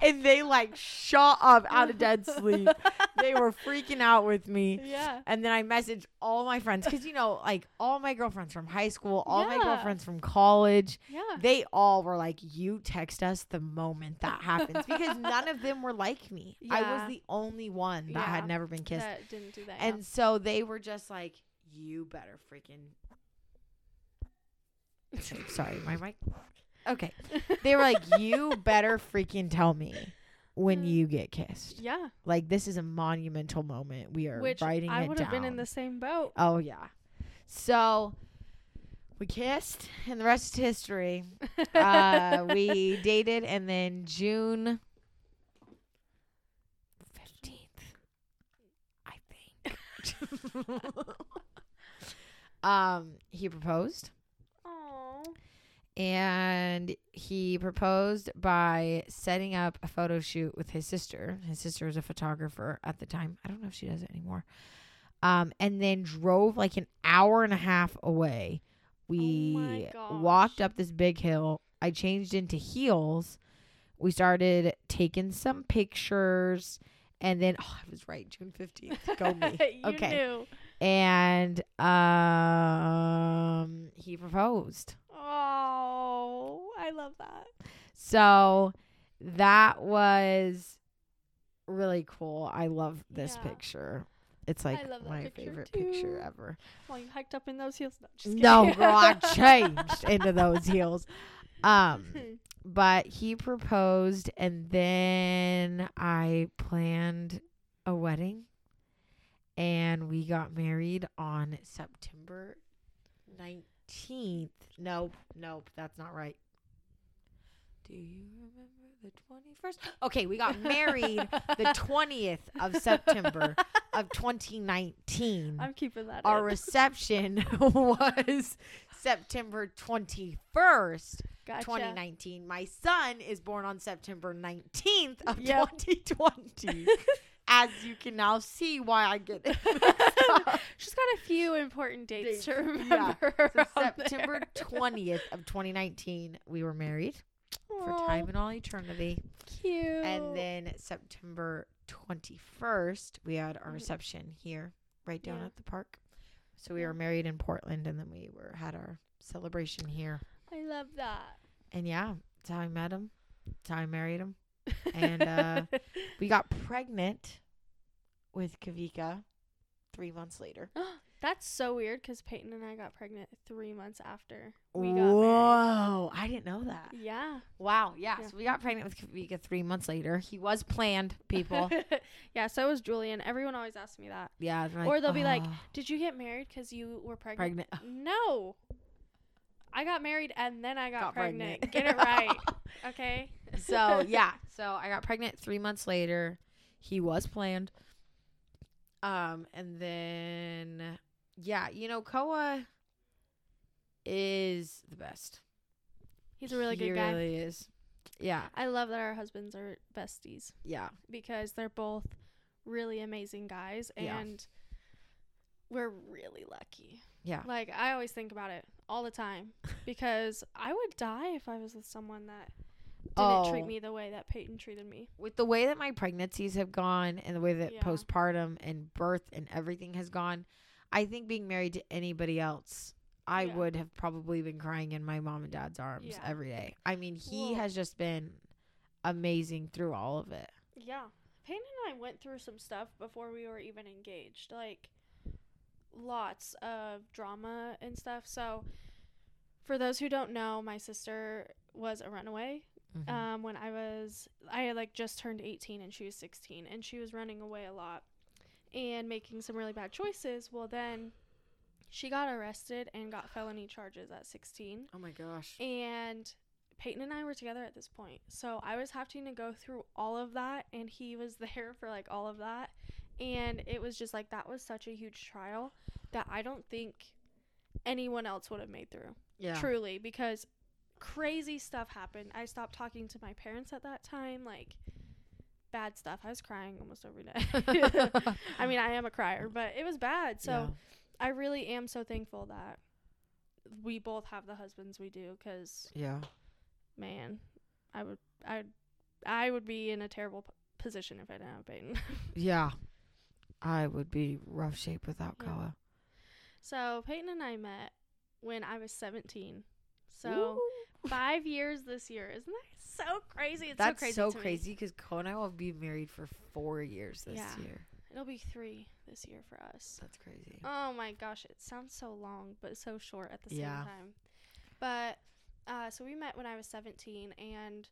And they like shot up out of dead sleep. They were freaking out with me. Yeah. And then I messaged all my friends because you know, like all my girlfriends from high school, all my girlfriends from college, Yeah. they all were like, "You text us the moment that happens," because none of them were like me. Yeah. I was the only one that had never been kissed. That didn't do that. And so they were just like, "You better freaking." Sorry, my mic. Okay, they were like, "You better freaking tell me when you get kissed." yeah. Like this is a monumental moment. We are Which writing I would have been in the same boat. Oh yeah. So we kissed, and the rest is history. uh, we dated, and then June fifteenth, I think. um, he proposed. And he proposed by setting up a photo shoot with his sister. His sister was a photographer at the time. I don't know if she does it anymore. Um, and then drove like an hour and a half away. We walked up this big hill. I changed into heels. We started taking some pictures, and then oh, I was right, June fifteenth. Go me. you okay. knew. And um, he proposed. Oh, I love that. So that was really cool. I love this Yeah. picture. It's like my picture favorite too. picture ever. Well, you hiked up in those heels. No, just No, girl, I changed into those heels. Um, but he proposed, and then I planned a wedding, and we got married on September nineteenth. Nope, nope, that's not right. Do you remember the twenty first? Okay, we got married the twentieth of September of twenty nineteen I'm keeping that. our in. reception was September 21st, Gotcha. 2019. My son is born on September 19th of Yep. 2020. As you can now see why I get it. She's got a few important dates, Dates, to yeah. remember. So September. 20th of 2019, we were married for time and all eternity. cute. And then September 21st, we had our Mhm. reception here, right down Yeah. at the park. So we Yeah. were married in Portland, and then we were had our celebration here. I love that. And yeah, that's how I met him. That's how I married him. And, uh, We got pregnant with Kavika three months later. That's so weird because Peyton and I got pregnant three months after we got married. Whoa! I didn't know that. Yeah. Wow. Yeah. Yeah. So we got pregnant with Kavika three months later. He was planned, people. yeah, so was Julian. Everyone always asks me that. yeah. they're Or they'll be like, "Oh, Did you get married because you were pregnant? pregnant. No. I got married and then I got, Got pregnant. pregnant. Get it right. Okay. so yeah, so I got pregnant three months later. He was planned. Um, and then yeah, you know, Koa is the best. He's a really he good guy. He really is. Yeah, I love that our husbands are besties yeah, because they're both really amazing guys Yeah. and we're really lucky. yeah. Like I always think about it all the time because I would die if I was with someone that didn't treat Oh. me the way that Peyton treated me. With the way that my pregnancies have gone and the way that Yeah. postpartum and birth and everything has gone, I think being married to anybody else, I Yeah. would have probably been crying in my mom and dad's arms Yeah. every day. I mean, he Well- has just been amazing through all of it. Yeah. Peyton and I went through some stuff before we were even engaged. Like lots of drama and stuff. So for those who don't know, my sister was a runaway. Mhm. Um when I was I had like just turned 18 and she was 16 and she was running away a lot and making some really bad choices. Well, then she got arrested and got felony charges at 16 oh my gosh. and Peyton and I were together at this point. So I was having to go through all of that and he was there for like all of that. And it was just like that was such a huge trial that I don't think anyone else would have made through. Yeah. Truly, because crazy stuff happened. I stopped talking to my parents at that time, like bad stuff. I was crying almost every day. I mean, I am a crier, but it was bad. So I really am so thankful that we both have the husbands we do cuz yeah. man, I would I I would be in a terrible p- position if I didn't have Peyton. Yeah. I would be rough shape without Yeah. Koa. so Peyton and I met when I was 17. So 5 years this year. Isn't that so crazy? It's That's so crazy. so crazy because Koa and I will be married for four years this Yeah. year. It'll be 3 this year for us. That's crazy. Oh my gosh, it sounds so long but so short at the same Yeah. time. But uh so we met when I was 17 and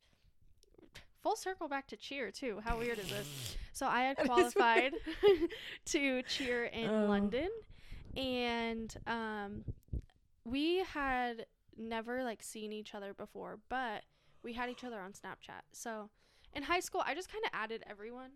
full circle back to cheer too. How weird is this? So I had qualified to cheer in Oh. London and um we had never like seen each other before, but we had each other on Snapchat. So in high school, I just kind of added everyone.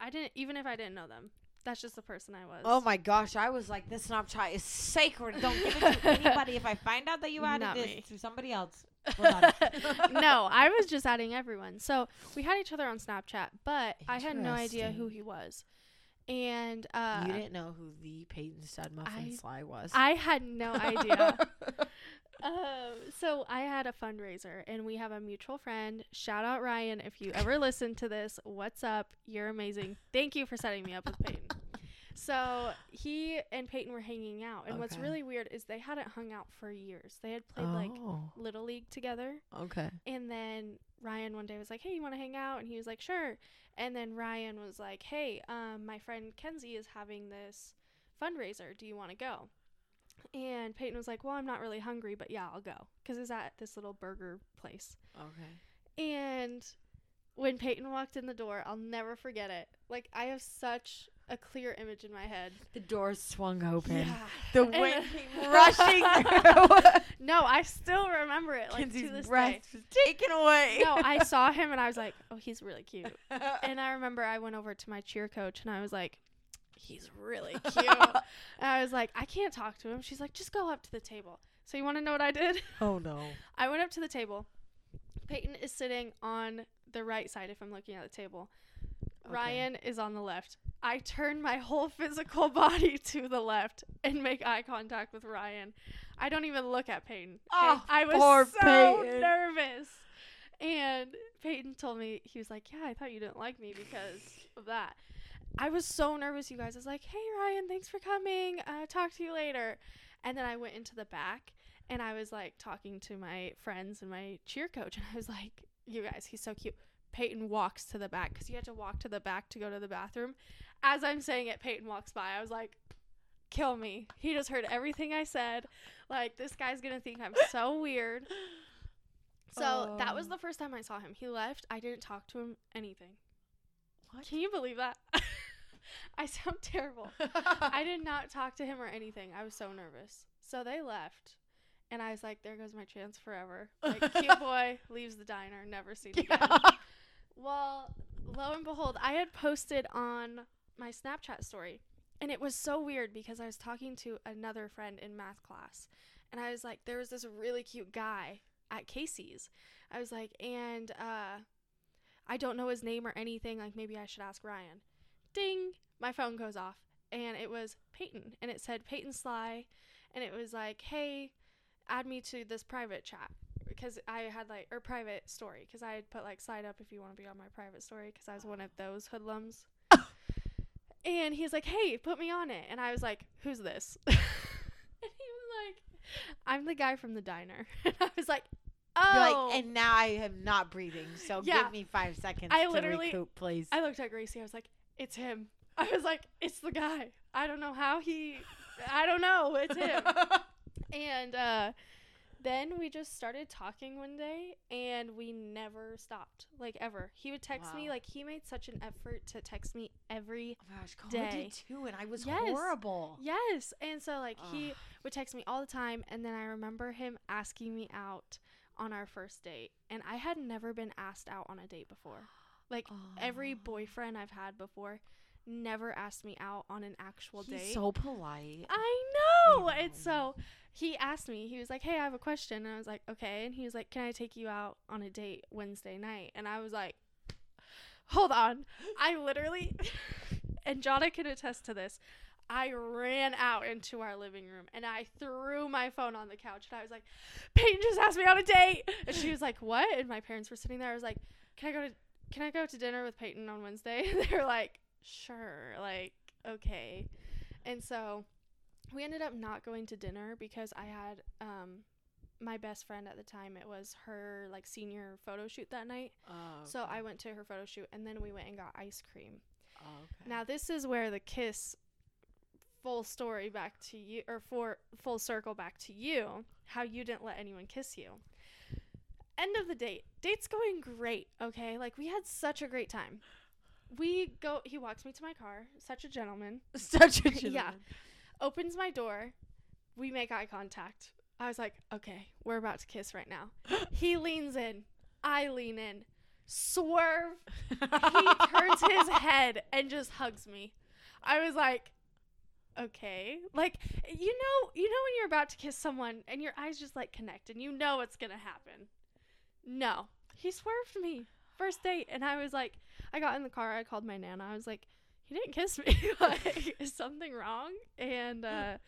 I didn't even if I didn't know them. That's just the person I was. Oh my gosh, I was like, this Snapchat is sacred. Don't give it to anybody. If I find out that you added Not this me. to somebody else. no, I was just adding everyone. So we had each other on Snapchat, but I had no idea who he was. And uh, you didn't know who the Peyton Stud Muffin I- Sly was. I had no idea. um, so I had a fundraiser, and we have a mutual friend. Shout out Ryan if you ever listen to this. What's up? You're amazing. Thank you for setting me up with Peyton. So he and Peyton were hanging out, and what's really weird is they hadn't hung out for years. They had played like oh, little league together. okay. And then Ryan one day was like, "Hey, you want to hang out?" And he was like, "Sure." And then Ryan was like, "Hey, um, my friend Kenzie is having this fundraiser. Do you want to go?" And Peyton was like, "Well, I'm not really hungry, but yeah, I'll go because it's at this little burger place." Okay. And when Peyton walked in the door, I'll never forget it. Like I have such a clear image in my head. The door swung open. Yeah. The And- wind came rushing through. No, I still remember it like Kenzie's to this day. breath was taken away. No, I saw him and I was like, "Oh, he's really cute." and I remember I went over to my cheer coach and I was like, he's really cute. and I was like, I can't talk to him. She's like, just go up to the table. So you want to know what I did? oh no. I went up to the table. Peyton is sitting on the right side if I'm looking at the table. Okay. Ryan is on the left. I turn my whole physical body to the left and make eye contact with Ryan. I don't even look at Peyton. Oh, I was so Peyton. nervous. And Peyton told me, he was like, Yeah, I thought you didn't like me because of that. I was so nervous, you guys. I was like, Hey, Ryan, thanks for coming. Uh, talk to you later. And then I went into the back and I was like talking to my friends and my cheer coach. And I was like, You guys, he's so cute. Peyton walks to the back because you had to walk to the back to go to the bathroom. As I'm saying it, Peyton walks by. I was like, Kill me. He just heard everything I said. Like, this guy's going to think I'm so weird. So that was Oh. the first time I saw him. He left. I didn't talk to him anything. What? Can you believe that? I sound terrible. I did not talk to him or anything. I was so nervous. So they left. And I was like, there goes my chance forever. Like, cute boy leaves the diner, never seen again. Well, lo and behold, I had posted on my Snapchat story. And it was so weird because I was talking to another friend in math class. And I was like, there was this really cute guy at Casey's. I was like, and uh, I don't know his name or anything. Like, maybe I should ask Ryan. Ding! My phone goes off. And it was Peyton. And it said Peyton Sly. And it was like, hey, add me to this private chat because I had like or private story because I had put like sign up if you want to be on my private story because I was one of those hoodlums. and he's like, "Hey, put me on it," and I was like, "Who's this?" and he was like, "I'm the guy from the diner," and I was like, "Oh." Like, and now I am not breathing. So Yeah. give me five seconds I to literally- recoup, please. I looked at Gracie. I was like, "It's him." I was like, "It's the guy." I don't know how he. I don't know. It's him. And uh, then we just started talking one day, and we never stopped, like ever. He would text me, like he made such an effort to text me every oh gosh, day. did too, and I was Yes. horrible. yes. And so like he would text me all the time, and then I remember him asking me out on our first date, and I had never been asked out on a date before. Like every Oh. boyfriend I've had before never asked me out on an actual He's date. so polite. I know. I And so he asked me, he was like, Hey, I have a question. And I was like, Okay. And he was like, Can I take you out on a date Wednesday night? And I was like, Hold on. I literally, and Jonna can attest to this. I ran out into our living room and I threw my phone on the couch and I was like, Peyton just asked me on a date. And she was like, What? And my parents were sitting there. I was like, Can I go to can I go to dinner with Peyton on Wednesday? And they were like, Sure, like, okay. And so we ended up not going to dinner because I had um my best friend at the time it was her like senior photo shoot that night. Oh, so i went to her photo shoot and then we went and got ice cream. Oh, okay. now this is where the kiss full story back to you or for full circle back to you how you didn't let anyone kiss you. End of the date. Date's going great okay? Like we had such a great time we go he walks me to my car such a gentleman such a gentleman. Yeah. opens my door. We make eye contact. I was like, okay, we're about to kiss right now. he leans in. I lean in. Swerve. He turns his head and just hugs me. I was like, okay. Like, you know, you know when you're about to kiss someone and your eyes just like connect and you know what's going to happen. No. He swerved me. First date. And I was like, I got in the car. I called my nana. I was like, he didn't kiss me. like, is something wrong? And uh,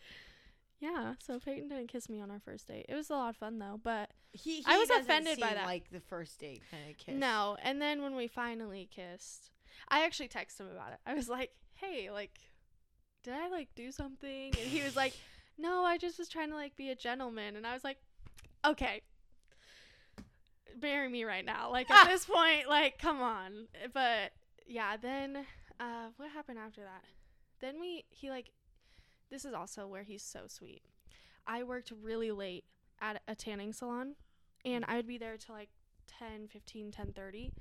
yeah, so Peyton didn't kiss me on our first date. It was a lot of fun though, but He, I was offended by that. Like the first date kind of kiss. no. And then when we finally kissed, I actually texted him about it. I was like, hey, like, did I like do something? And he was like, no, I just was trying to like be a gentleman. And I was like, okay. Marry me right now. Like at this point, like, come on. But yeah, then uh what happened after that? Then we he like this is also where he's so sweet. I worked really late at a tanning salon and I would be there till like 10, 15, 10:30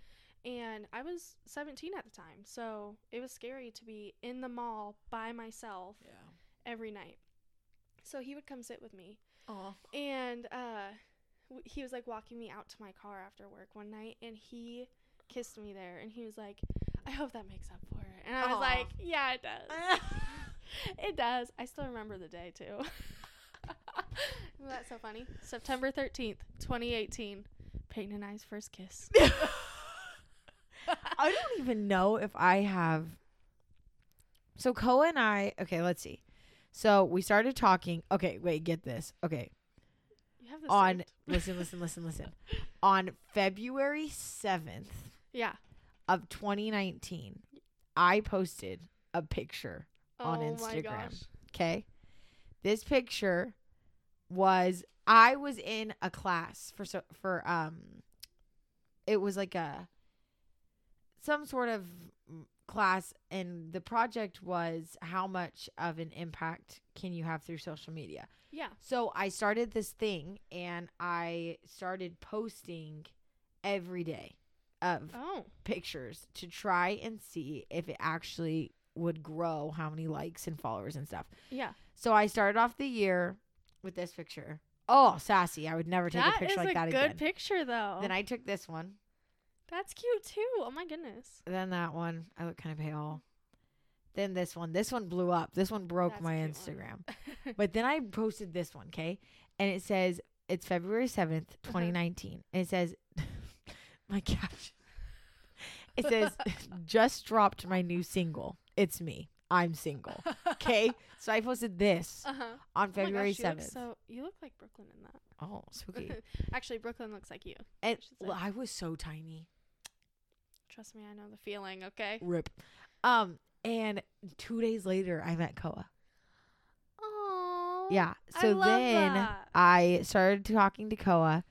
and I was 17 at the time. So it was scary to be in the mall by myself Yeah. every night. So he would come sit with me Oh. and uh he was like walking me out to my car after work one night and he kissed me there and he was like i hope that makes up for it and i was like yeah it does it does i still remember the day too Isn't that so funny september 13th 2018 peyton and i's first kiss I don't even know if I have. So Koa and I. Okay, let's see. So we started talking. Okay, wait, get this. Okay, you have this on saved? listen, listen, listen, listen. On February seventh yeah of 2019, I posted a picture on oh my Instagram. Okay. This picture was I was in a class for so for um it was like a some sort of class and the project was how much of an impact can you have through social media. yeah So I started this thing and I started posting every day of oh pictures to try and see if it actually would grow how many likes and followers and stuff. yeah So I started off the year with this picture Oh, sassy. I would never take That a picture like a that good again. picture though. Then I took this one. That's cute too. Oh my goodness. Then that one. I look kind of pale. Then this one. This one blew up. This one broke That's my Instagram. but then I posted this one, okay? And it says it's February 7th, Uh-huh. 2019. And it says my caption. It says just dropped my new single. It's me. I'm single. Okay? so I posted this Uh huh. on February oh gosh, 7th. You so you look like Brooklyn in that. oh, spooky. Actually, Brooklyn looks like you. and well, I was so tiny. Trust me, I know the feeling. Okay. Rip. Um and 2 days later I met Koa. Oh. Yeah. I So love then that. I started talking to Koa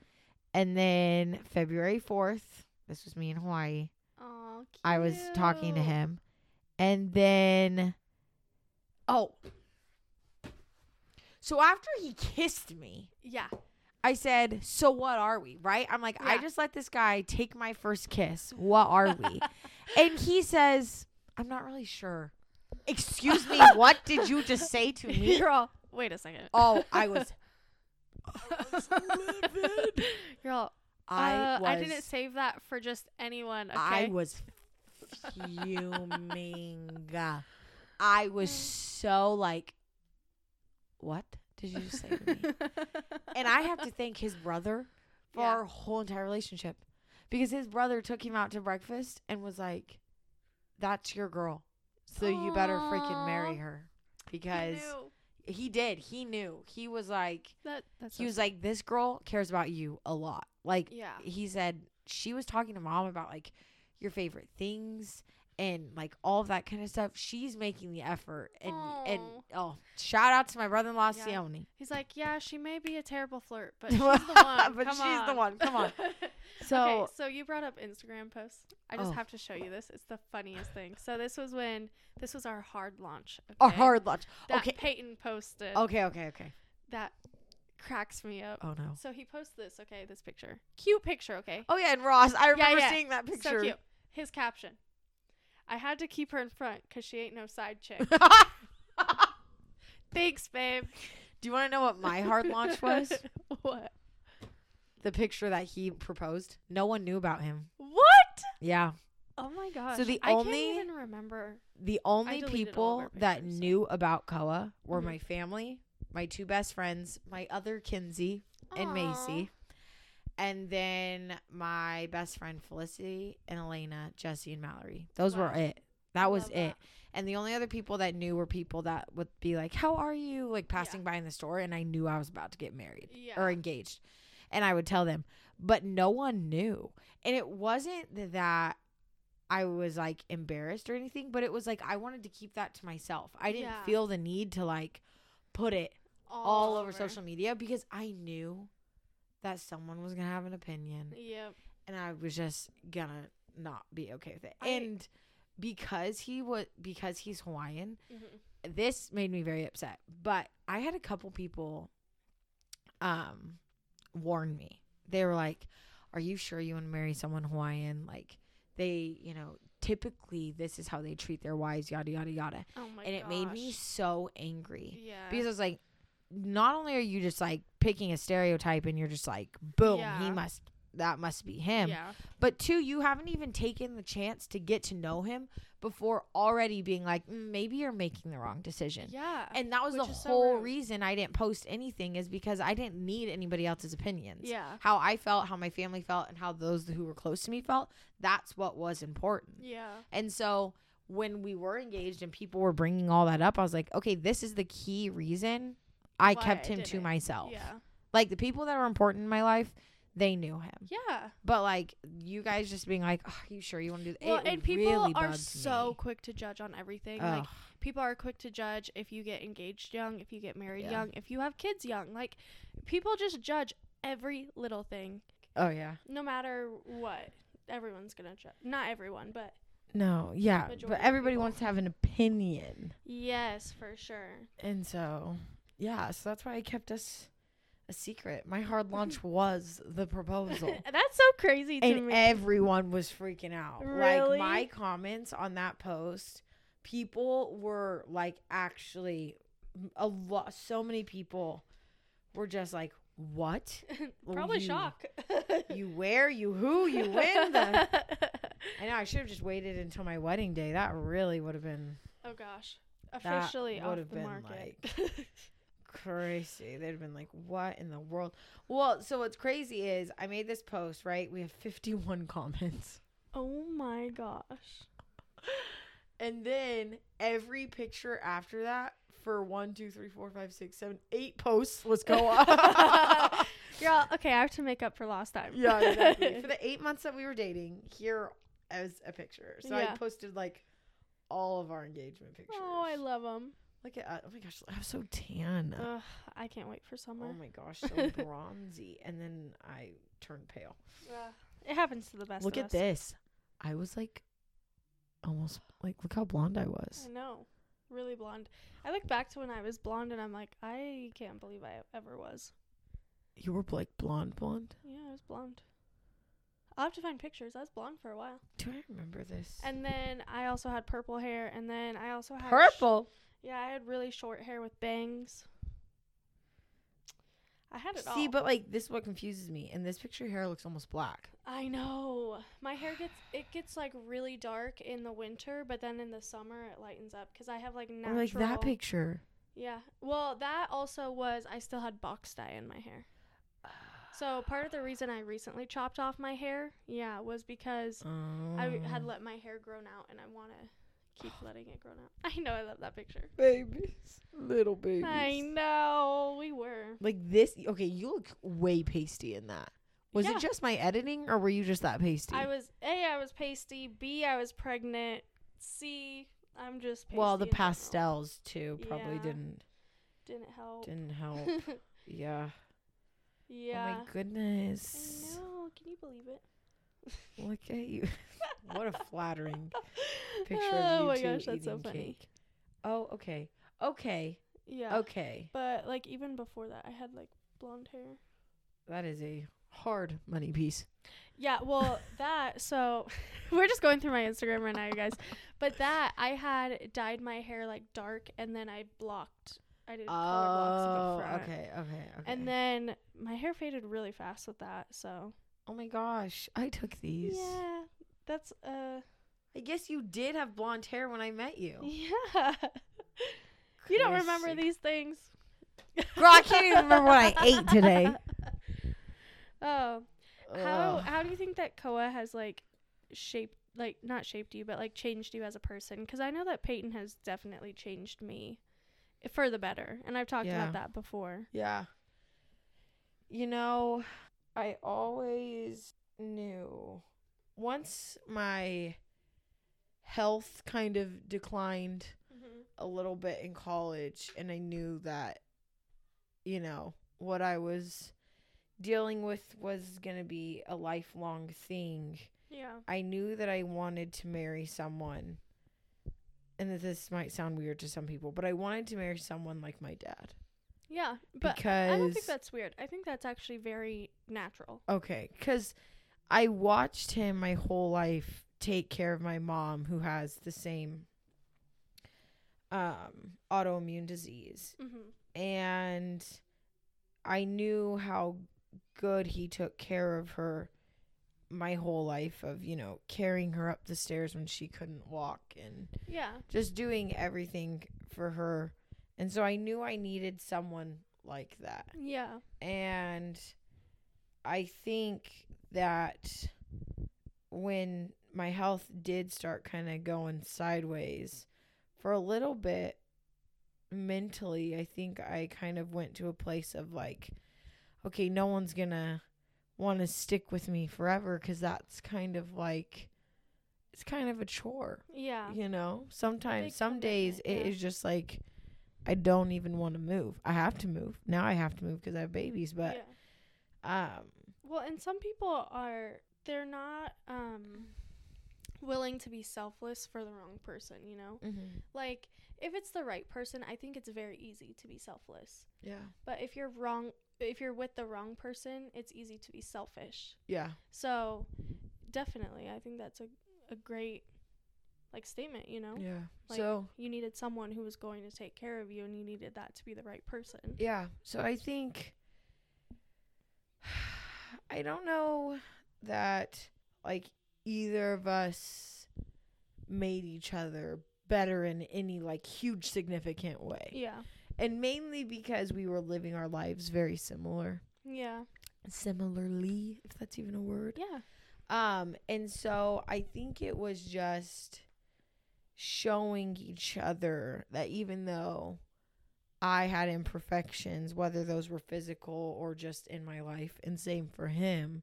and then February 4th, this was me in Hawaii. Oh, I was talking to him. And then oh. So after he kissed me, Yeah. I said, "So what are we?" Right? I'm like, "I just let this guy take my first kiss. What are we?" and he says, "I'm not really sure." Excuse me, what did you just say to me? All. Wait a second. Oh, I was You're all. I uh, was I didn't save that for just anyone. Okay. I was fuming. I was so like, what did you just say to me? and I have to thank his brother for Yeah. our whole entire relationship because his brother took him out to breakfast and was like, "That's your girl, so you better freaking marry her." Because knew. he did, he knew. He was like, that. That's he was like, "This girl cares about you a lot." Like, Yeah. he said she was talking to mom about like your favorite things and like all of that kind of stuff. She's making the effort and and oh, shout out to my brother-in-law Yeah. Sione. He's like, yeah, she may be a terrible flirt, but she's the one. But Come she's the on." one. Come on. So okay, so you brought up Instagram posts. I just Oh. have to show you this. It's the funniest thing. So this was when this was our hard launch. a okay? hard launch. that okay. Peyton posted. Okay, okay, okay. That cracks me up. Oh no. So he posts this. Okay, this picture. Cute picture. Okay. Oh yeah, and Ross, I remember yeah. seeing that picture. So cute. His caption. I had to keep her in front because she ain't no side chick. Thanks, babe. Do you want to know what my hard launch was? what? the picture that he proposed. No one knew about him. What? Yeah. Oh my gosh. So the I only- can't even remember. The only deleted all of people that pictures, so- knew about Koa were Mhm. my family, my two best friends, my other Kinsey and Macy, and then my best friend Felicity and Elena, Jesse and Mallory. Those were it. That was it. that. And the only other people that knew were people that would be like, "How are you?" like passing by in the store and I knew I was about to get married Yeah. or engaged. And I would tell them, but no one knew. And it wasn't that I was like embarrassed or anything, but it was like I wanted to keep that to myself. I didn't Yeah. feel the need to like put it all over social media because I knew that someone was to have an opinion Yep. and I was just to not be okay with it. I- and because he was because he's Hawaiian, Mhm. this made me very upset. But I had a couple people um warn me. They were like, "Are you sure you want to marry someone Hawaiian?" Like they, you know, typically this is how they treat their wives, yada yada yada. Oh my and it made me so angry Yeah. because I was like, not only are you just like picking a stereotype and you're just like, boom, he must that must be him. Yeah. But two, you haven't even taken the chance to get to know him before already being like, "Mm, maybe you're making the wrong decision. Yeah. And that was Which the is so whole reason I didn't post anything is because I didn't need anybody else's opinions. yeah. How I felt, how my family felt, and how those who were close to me felt, that's what was important. Yeah. And so when we were engaged and people were bringing all that up, I was like, okay, this is the key reason I kept him did to myself. Yeah. Like the people that were important in my life, they knew him. Yeah. But like you guys just being like, oh, "Are you sure you want to do that?" Well, it and people really are so me. quick to judge on everything. Like people are quick to judge if you get engaged young, if you get married Yeah. young, if you have kids young. Like people just judge every little thing, oh yeah. no matter what. Everyone's gonna judge. Not everyone, but No, yeah, but everybody wants to have an opinion, yes, for sure. and so yeah, so that's why I kept us a secret. My hard launch was the proposal. That's so crazy to and me. everyone was freaking out. Really? Like my comments on that post, people were like actually a lot. So many people were just like, what? Probably you- shock. You where? You who? You win? The I know. I should have just waited until my wedding day. That really would have been oh gosh. Officially off the been market. Crazy. They'd have been like, "What in the world?" Well, so what's crazy is I made this post. Right, we have fifty-one comments, oh my gosh. and then every picture after that for one, two, three, four, five, six, seven, eight posts. Let's go up. Girl, okay, I have to make up for lost time. yeah, exactly. For the eight months that we were dating, here as a picture. So Yeah. I posted like all of our engagement pictures. oh, I love them. Look at oh my gosh, I'm so tan. Ugh, I can't wait for summer. Oh my gosh, so bronzy. And then I turned pale. Ugh. It happens to the best. look at us. this. I was like almost like look how blonde I was. I know, really blonde. I look back to when I was blonde, and I'm like, I can't believe I ever was. You were like blonde blonde. Yeah, I was blonde. I'll have to find pictures. I was blonde for a while, Do I remember this? and then I also had purple hair, and then I also had sh- purple. Yeah, I had really short hair with bangs. I had it off See, all. but like this is what confuses me. In this picture, hair looks almost black. I know. My hair gets it gets like really dark in the winter, but then in the summer it lightens up cuz I have like natural Or like that picture. Yeah. Well, that also was I still had box dye in my hair. So part of the reason I recently chopped off my hair, yeah, was because I oh. had Oh. let my hair grown out and I want to keep letting it grow out. I know I love that picture. babies, little babies. I know we were. Like this. Okay, you look way pasty in that. Was Yeah. it just my editing, or were you just that pasty? I was A, I was pasty. B, I was pregnant. C, I'm just pasty. well, the in general. pastels too probably Yeah. didn't didn't help. didn't help. yeah. yeah. Oh my goodness. I know. Can you believe it? Look at you. what a flattering picture oh of you my two gosh, that's so funny. cake. Oh, okay. Okay. Yeah. Okay. But like even before that, I had like blonde hair. That is a hard money piece. Yeah, well, that so we're just going through my Instagram right now, you guys. But that I had dyed my hair like dark, and then I blocked. I did color blocks in the Oh, front. okay, okay, okay. And then my hair faded really fast with that. So oh my gosh, I took these. yeah, that's uh I guess you did have blonde hair when I met you. yeah. you don't remember these things. Girl, I can't even remember what I ate today. Oh, how Ugh. how do you think that Koa has like shaped like not shaped you but like changed you as a person because i know that peyton has definitely changed me for the better and i've talked Yeah. about that before Yeah. You know, I always knew once my health kind of declined mm-hmm. a little bit in college and I knew that you know what I was dealing with was going to be a lifelong thing. yeah. I knew that I wanted to marry someone and that this might sound weird to some people, but I wanted to marry someone like my dad yeah but because i don't think that's weird i think that's actually very natural Okay, because I watched him my whole life take care of my mom who has the same um autoimmune disease mm-hmm. and I knew how good he took care of her my whole life of, you know, carrying her up the stairs when she couldn't walk and yeah just doing everything for her. And so I knew I needed someone like that. yeah And I think that when my health did start kind of going sideways for a little bit mentally, I think I kind of went to a place of like, okay, no one's going to want to stick with me forever because that's kind of like, it's kind of a chore, yeah you know? Sometimes, some days it yeah. is just like, I don't even want to move. I have to move. Now I have to move because I have babies, but yeah. um Well, and some people are they're not um willing to be selfless for the wrong person, you know? Like if it's the right person, I think it's very easy to be selfless. yeah. But if you're wrong if you're with the wrong person, it's easy to be selfish. Yeah. So, definitely, I think that's a a great like statement, you know? Yeah. Like- so, You needed someone who was going to take care of you and you needed that to be the right person. yeah. So I think I don't know that like either of us made each other better in any like huge significant way. Yeah. And mainly because we were living our lives very similar. Yeah. Similarly, if that's even a word. Yeah. Um, and so I think it was just showing each other that even though I had imperfections, whether those were physical or just in my life, and same for him,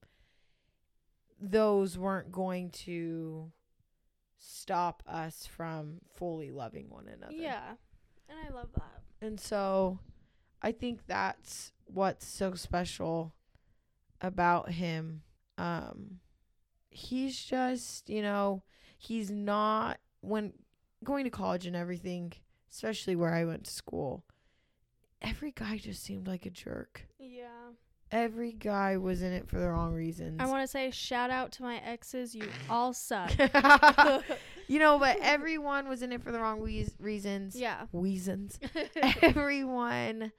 those weren't going to stop us from fully loving one another. Yeah. And I love that. And so I think that's what's so special about him. Um he's just, you know, he's not when going to college and everything, especially where I went to school. Every guy just seemed like a jerk. Yeah. Every guy was in it for the wrong reasons. I want to say shout out to my exes. You all suck. you know, but everyone was in it for the wrong weas reasons. yeah. Reasons. everyone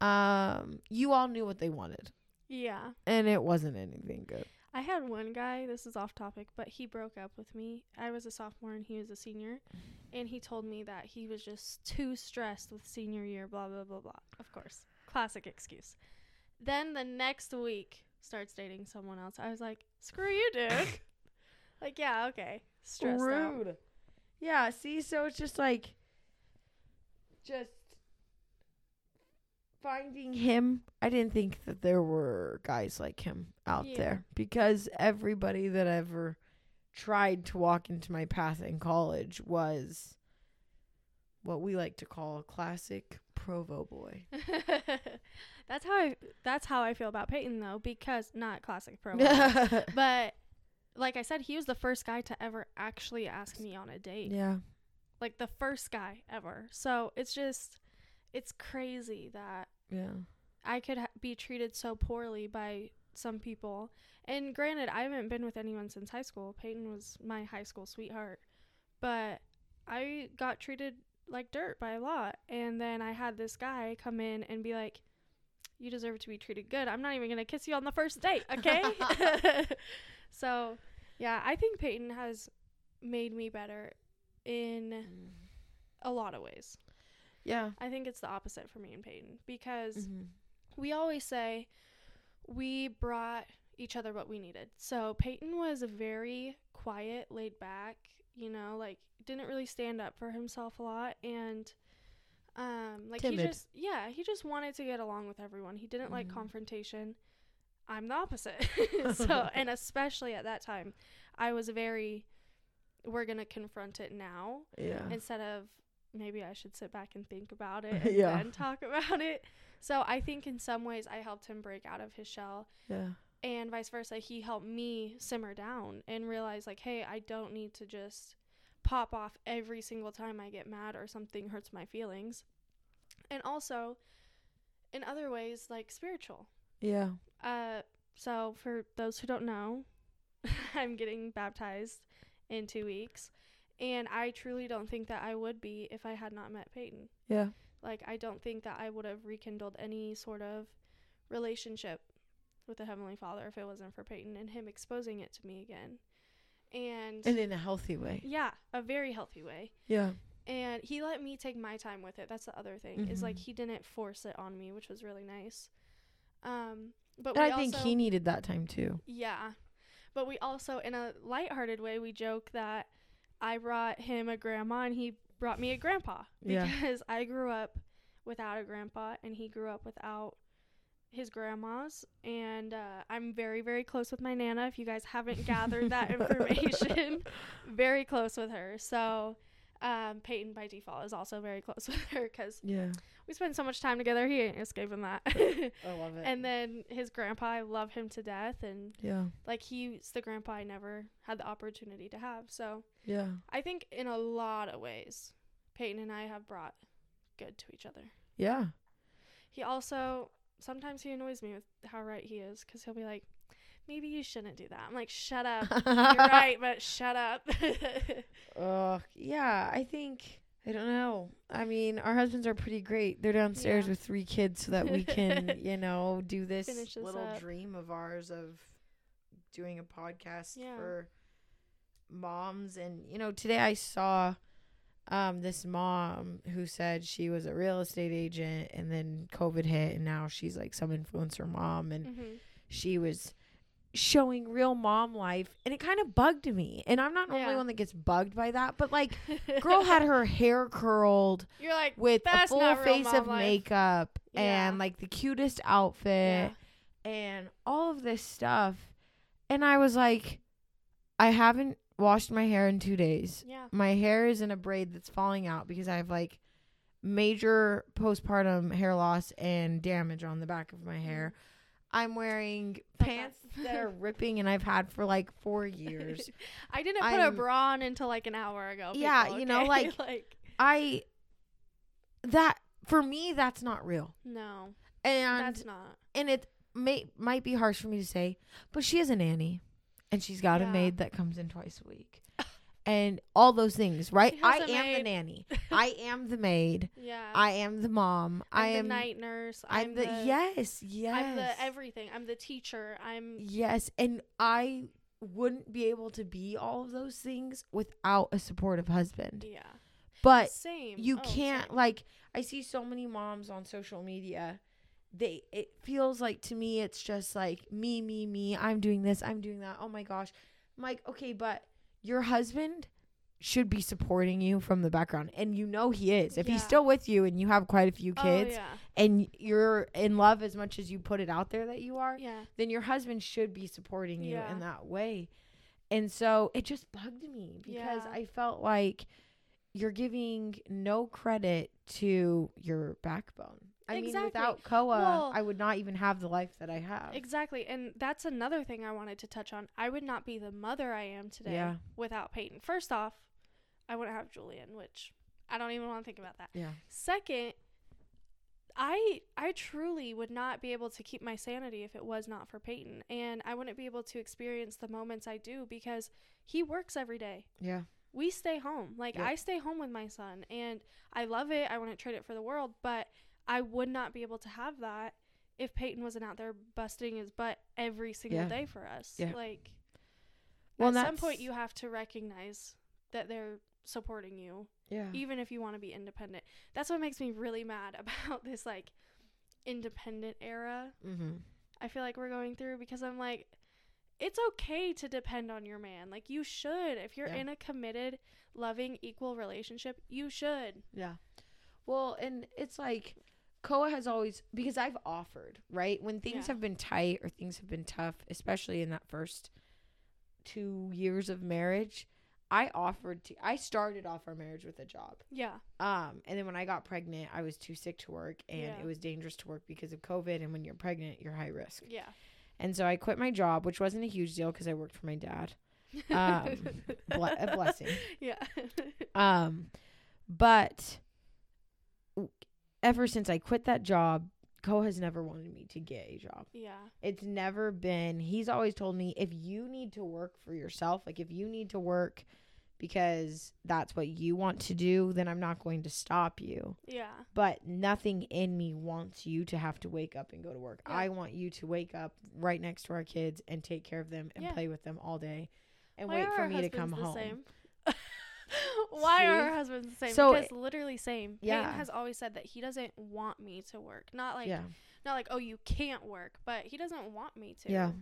um you all knew what they wanted yeah. and it wasn't anything good I had one guy, this is off topic, but he broke up with me. I was a sophomore and he was a senior. And he told me that he was just too stressed with senior year, blah, blah, blah, blah. Of course. Classic excuse. Then the next week, starts dating someone else. I was like, screw you, dude. like, yeah, okay. Stressed out. rude yeah see so it's just like just finding him i didn't think that there were guys like him out Yeah. there because everybody that ever tried to walk into my path in college was what we like to call a classic Provo boy that's how I that's how I feel about Peyton though, because not classic pro. but like I said, he was the first guy to ever actually ask me on a date. yeah Like the first guy ever. So it's just it's crazy that yeah I could ha- be treated so poorly by some people. And granted, I haven't been with anyone since high school. Peyton was my high school sweetheart. But I got treated like dirt by a lot. And then I had this guy come in and be like, You deserve to be treated good. I'm not even going to kiss you on the first date, okay? so, yeah, I think Peyton has made me better in mm. a lot of ways. Yeah I think it's the opposite for me and Peyton because Mhm. we always say we brought each other what we needed. So Peyton was a very quiet, laid back, you know, like didn't really stand up for himself a lot and um like he just yeah, he just wanted to get along with everyone. He didn't like Mhm. confrontation. I'm the opposite. so and especially at that time, I was very we're going to confront it now yeah instead of maybe I should sit back and think about it and Yeah. then talk about it. So I think in some ways I helped him break out of his shell yeah and vice versa. He helped me simmer down and realize like, hey, I don't need to just pop off every single time I get mad or something hurts my feelings. And also in other ways like spiritual. yeah Uh so for those who don't know, I'm getting baptized in 2 weeks. And I truly don't think that I would be if I had not met Peyton. yeah Like, I don't think that I would have rekindled any sort of relationship with the Heavenly Father if it wasn't for Peyton and him exposing it to me again. And, and in a healthy way yeah, a very healthy way. yeah And he let me take my time with it. That's the other thing. Is like Mhm. he didn't force it on me, which was really nice. Um, but we i think he needed that time too yeah. But we also, in a lighthearted way, we joke that I brought him a grandma and he brought me a grandpa. Yeah. Because I grew up without a grandpa and he grew up without his grandmas. And uh, I'm very, very close with my Nana. If you guys haven't gathered that information, very close with her. So um, Peyton, by default, is also very close with her because yeah we spend so much time together. He ain't escaping that. i love it and then his grandpa, I love him to death. And yeah like he's the grandpa I never had the opportunity to have. So yeah I think in a lot of ways, Peyton and I have brought good to each other. yeah He also sometimes he annoys me with how right he is because he'll be like, maybe you shouldn't do that. I'm like, shut up. You're right, but shut up. Uh, yeah, I think I don't know. I mean, our husbands are pretty great. They're downstairs Yeah. with three kids so that we can, you know, do this, this little up. dream of ours of doing a podcast Yeah. for moms. And, you know, today I saw um this mom who said she was a real estate agent and then COVID hit and now she's like some influencer mom and Mm-hmm. she was showing real mom life and it kind of bugged me. And I'm not normally Yeah. one that gets bugged by that, but like girl had her hair curled You're like, with a full face of life. makeup Yeah. and like the cutest outfit yeah. and all of this stuff. And I was like, I haven't washed my hair in two days. Yeah. My hair is in a braid that's falling out because I have like major postpartum hair loss and damage on the back of my hair. Mm-hmm. I'm wearing pants that- are ripping and I've had for like four years. I didn't put a I'm- bra on until like an hour ago. Yeah, people, you know, like- like I that for me that's not real. no, And that's not. and it may might be harsh for me to say, but she is a nanny, and she's got a maid that comes in twice a week, and all those things, right? I am a the nanny. I am the maid. Yeah. I am the mom. I'm I the night nurse. I'm, the, yes, yes, I'm the everything. I'm the teacher. I'm yes, and I wouldn't be able to be all of those things without a supportive husband. yeah. But same. you Oh, can't same. like I see so many moms on social media. They it feels like to me it's just like me, me, me. I'm doing this. I'm doing that. Oh my gosh. I'm like, okay, but your husband should be supporting you from the background and you know he is. If he's still with you and you have quite a few oh, kids Oh, yeah. and you're in love as much as you put it out there that you are, Yeah. then your husband should be supporting you Yeah. in that way. And so it just bugged me because Yeah. I felt like you're giving no credit to your backbone. I mean, without Koa, Well- I would not even have the life that I have. Exactly. And that's another thing I wanted to touch on. I would not be the mother I am today Yeah. without Peyton. First off, I wouldn't have Julian, which I don't even want to think about that. yeah. Second, I I truly would not be able to keep my sanity if it was not for Peyton, and I wouldn't be able to experience the moments I do because he works every day. Yeah. We stay home. Like Yep. I stay home with my son, and I love it. I wouldn't trade it for the world, but I would not be able to have that if Peyton wasn't out there busting his butt every single Yeah. day for us. Yeah. Like Well, at some point you have to recognize that they're supporting you Yeah. even if you want to be independent. That's what makes me really mad about this like independent era. Mm-hmm. I feel like we're going through because I'm like it's okay to depend on your man. Like you should. If you're Yeah. in a committed, loving, equal relationship, you should. Yeah. Well, and it's like Koa has always because I've offered, right? When things Yeah. have been tight or things have been tough, especially in that first 2 years of marriage, I offered to I started off our marriage with a job. Yeah. Um and then when I got pregnant, I was too sick to work and Yeah. it was dangerous to work because of COVID and when you're pregnant, you're high risk. Yeah. And so I quit my job, which wasn't a huge deal cuz I worked for my dad. Um, ble- a blessing. Yeah. Um, but ever since I quit that job, Koa has never wanted me to get a job. yeah. It's never been. He's always told me if you need to work for yourself, like if you need to work because that's what you want to do, then I'm not going to stop you. Yeah. But nothing in me wants you to have to wake up and go to work. Yeah. I want you to wake up right next to our kids and take care of them and Yeah. play with them all day and Why wait for me to come home. Same? Why are See? our husbands the same? So because it- literally same. Yeah. Peyton has always said that he doesn't want me to work. Not like yeah. not like oh you can't work, but he doesn't want me to. Yeah.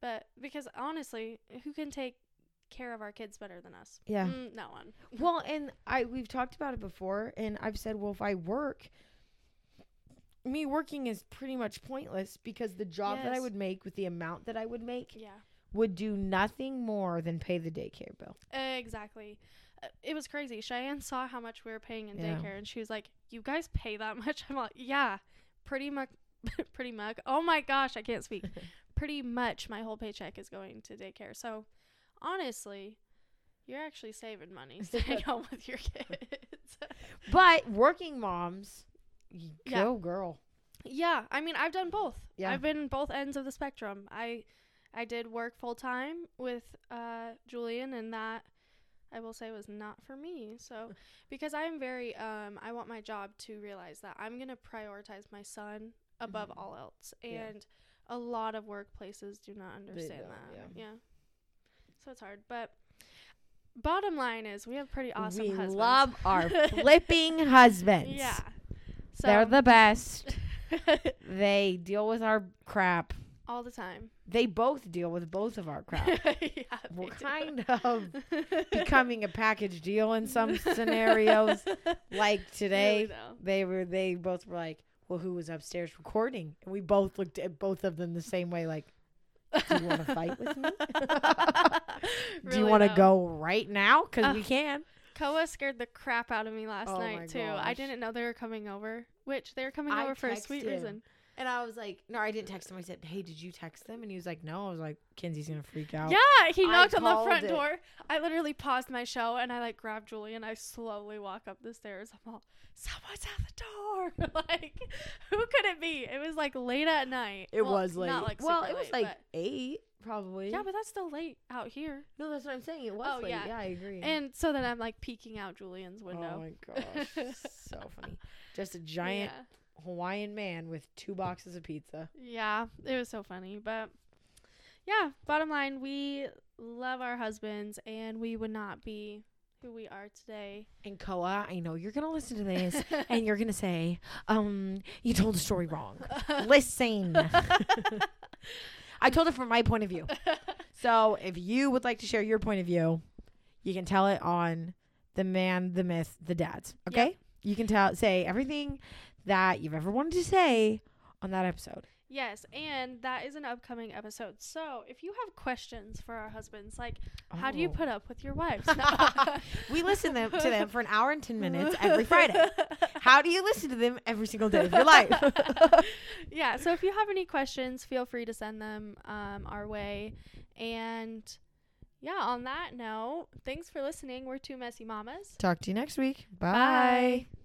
But because honestly, who can take care of our kids better than us? Yeah. Mm, no one. Well, and I we've talked about it before, and I've said, well, if I work, me working is pretty much pointless because the job that I would make with the amount that I would make Yeah. would do nothing more than pay the daycare bill. Exactly. It was crazy. Cheyenne saw how much we were paying in Yeah. daycare, and she was like, "You guys pay that much?" I'm like, "Yeah, pretty much, pretty much." Oh my gosh, I can't speak. pretty much, my whole paycheck is going to daycare. So, honestly, you're actually saving money staying home with your kids. But working moms, Yeah. go girl. yeah, I mean, I've done both. Yeah. I've been both ends of the spectrum. I I did work full time with uh, Julian, and that I will say was not for me. So because I am very um I want my job to realize that I'm going to prioritize my son above Mhm. all else. Yeah. And a lot of workplaces do not understand that. yeah. Yeah. So it's hard, but bottom line is we have pretty awesome we husbands. love our flipping husbands. Yeah. So They're the best. They deal with our crap. All the time. They both deal with both of our crap. yeah, We're they do. kind of becoming a package deal in some scenarios. Like today, Really they were they both were like, "Well, who was upstairs recording?" And we both looked at both of them the same way, like, "Do you want to fight with me? Do you want to go right now? Because we can." Koa scared the crap out of me last Oh night too. I didn't know they were coming over, which they were coming I over for a sweet him. reason. And I was like, "No, I didn't text him." I said, "Hey, did you text them?" And he was like, "No." I was like, "Kenzie's gonna freak out." Yeah, he knocked on the front it. door. I literally paused my show and I like grabbed Julie and I slowly walk up the stairs. I'm all, someone's at the door. like, who could it be? It was like late at night. It Well, was late. Not like well, it was late, like eight, probably. yeah, but that's still late out here. no, that's what I'm saying. It was Oh, late. yeah. Yeah. I agree. And so then I'm like peeking out Julian's oh, window. Oh my gosh, so funny. Just a giant Hawaiian man with two boxes of pizza. Yeah, it was so funny. But yeah, bottom line, we love our husbands and we would not be who we are today. And Koa, I know you're gonna listen to this and you're gonna say, um, you told the story wrong. Listen. I told it from my point of view. So if you would like to share your point of view, you can tell it on the man, the myth, the dads. Okay? You can tell say everything that you've ever wanted to say on that episode. yes, and that is an upcoming episode. So if you have questions for our husbands, like how do you Oh. put up with your wives? we listen them, to them for an hour and 10 minutes every Friday. How do you listen to them every single day of your life? yeah, so if you have any questions, feel free to send them um, our way. And yeah, on that note, thanks for listening. We're two messy mamas. Talk to you next week. Bye.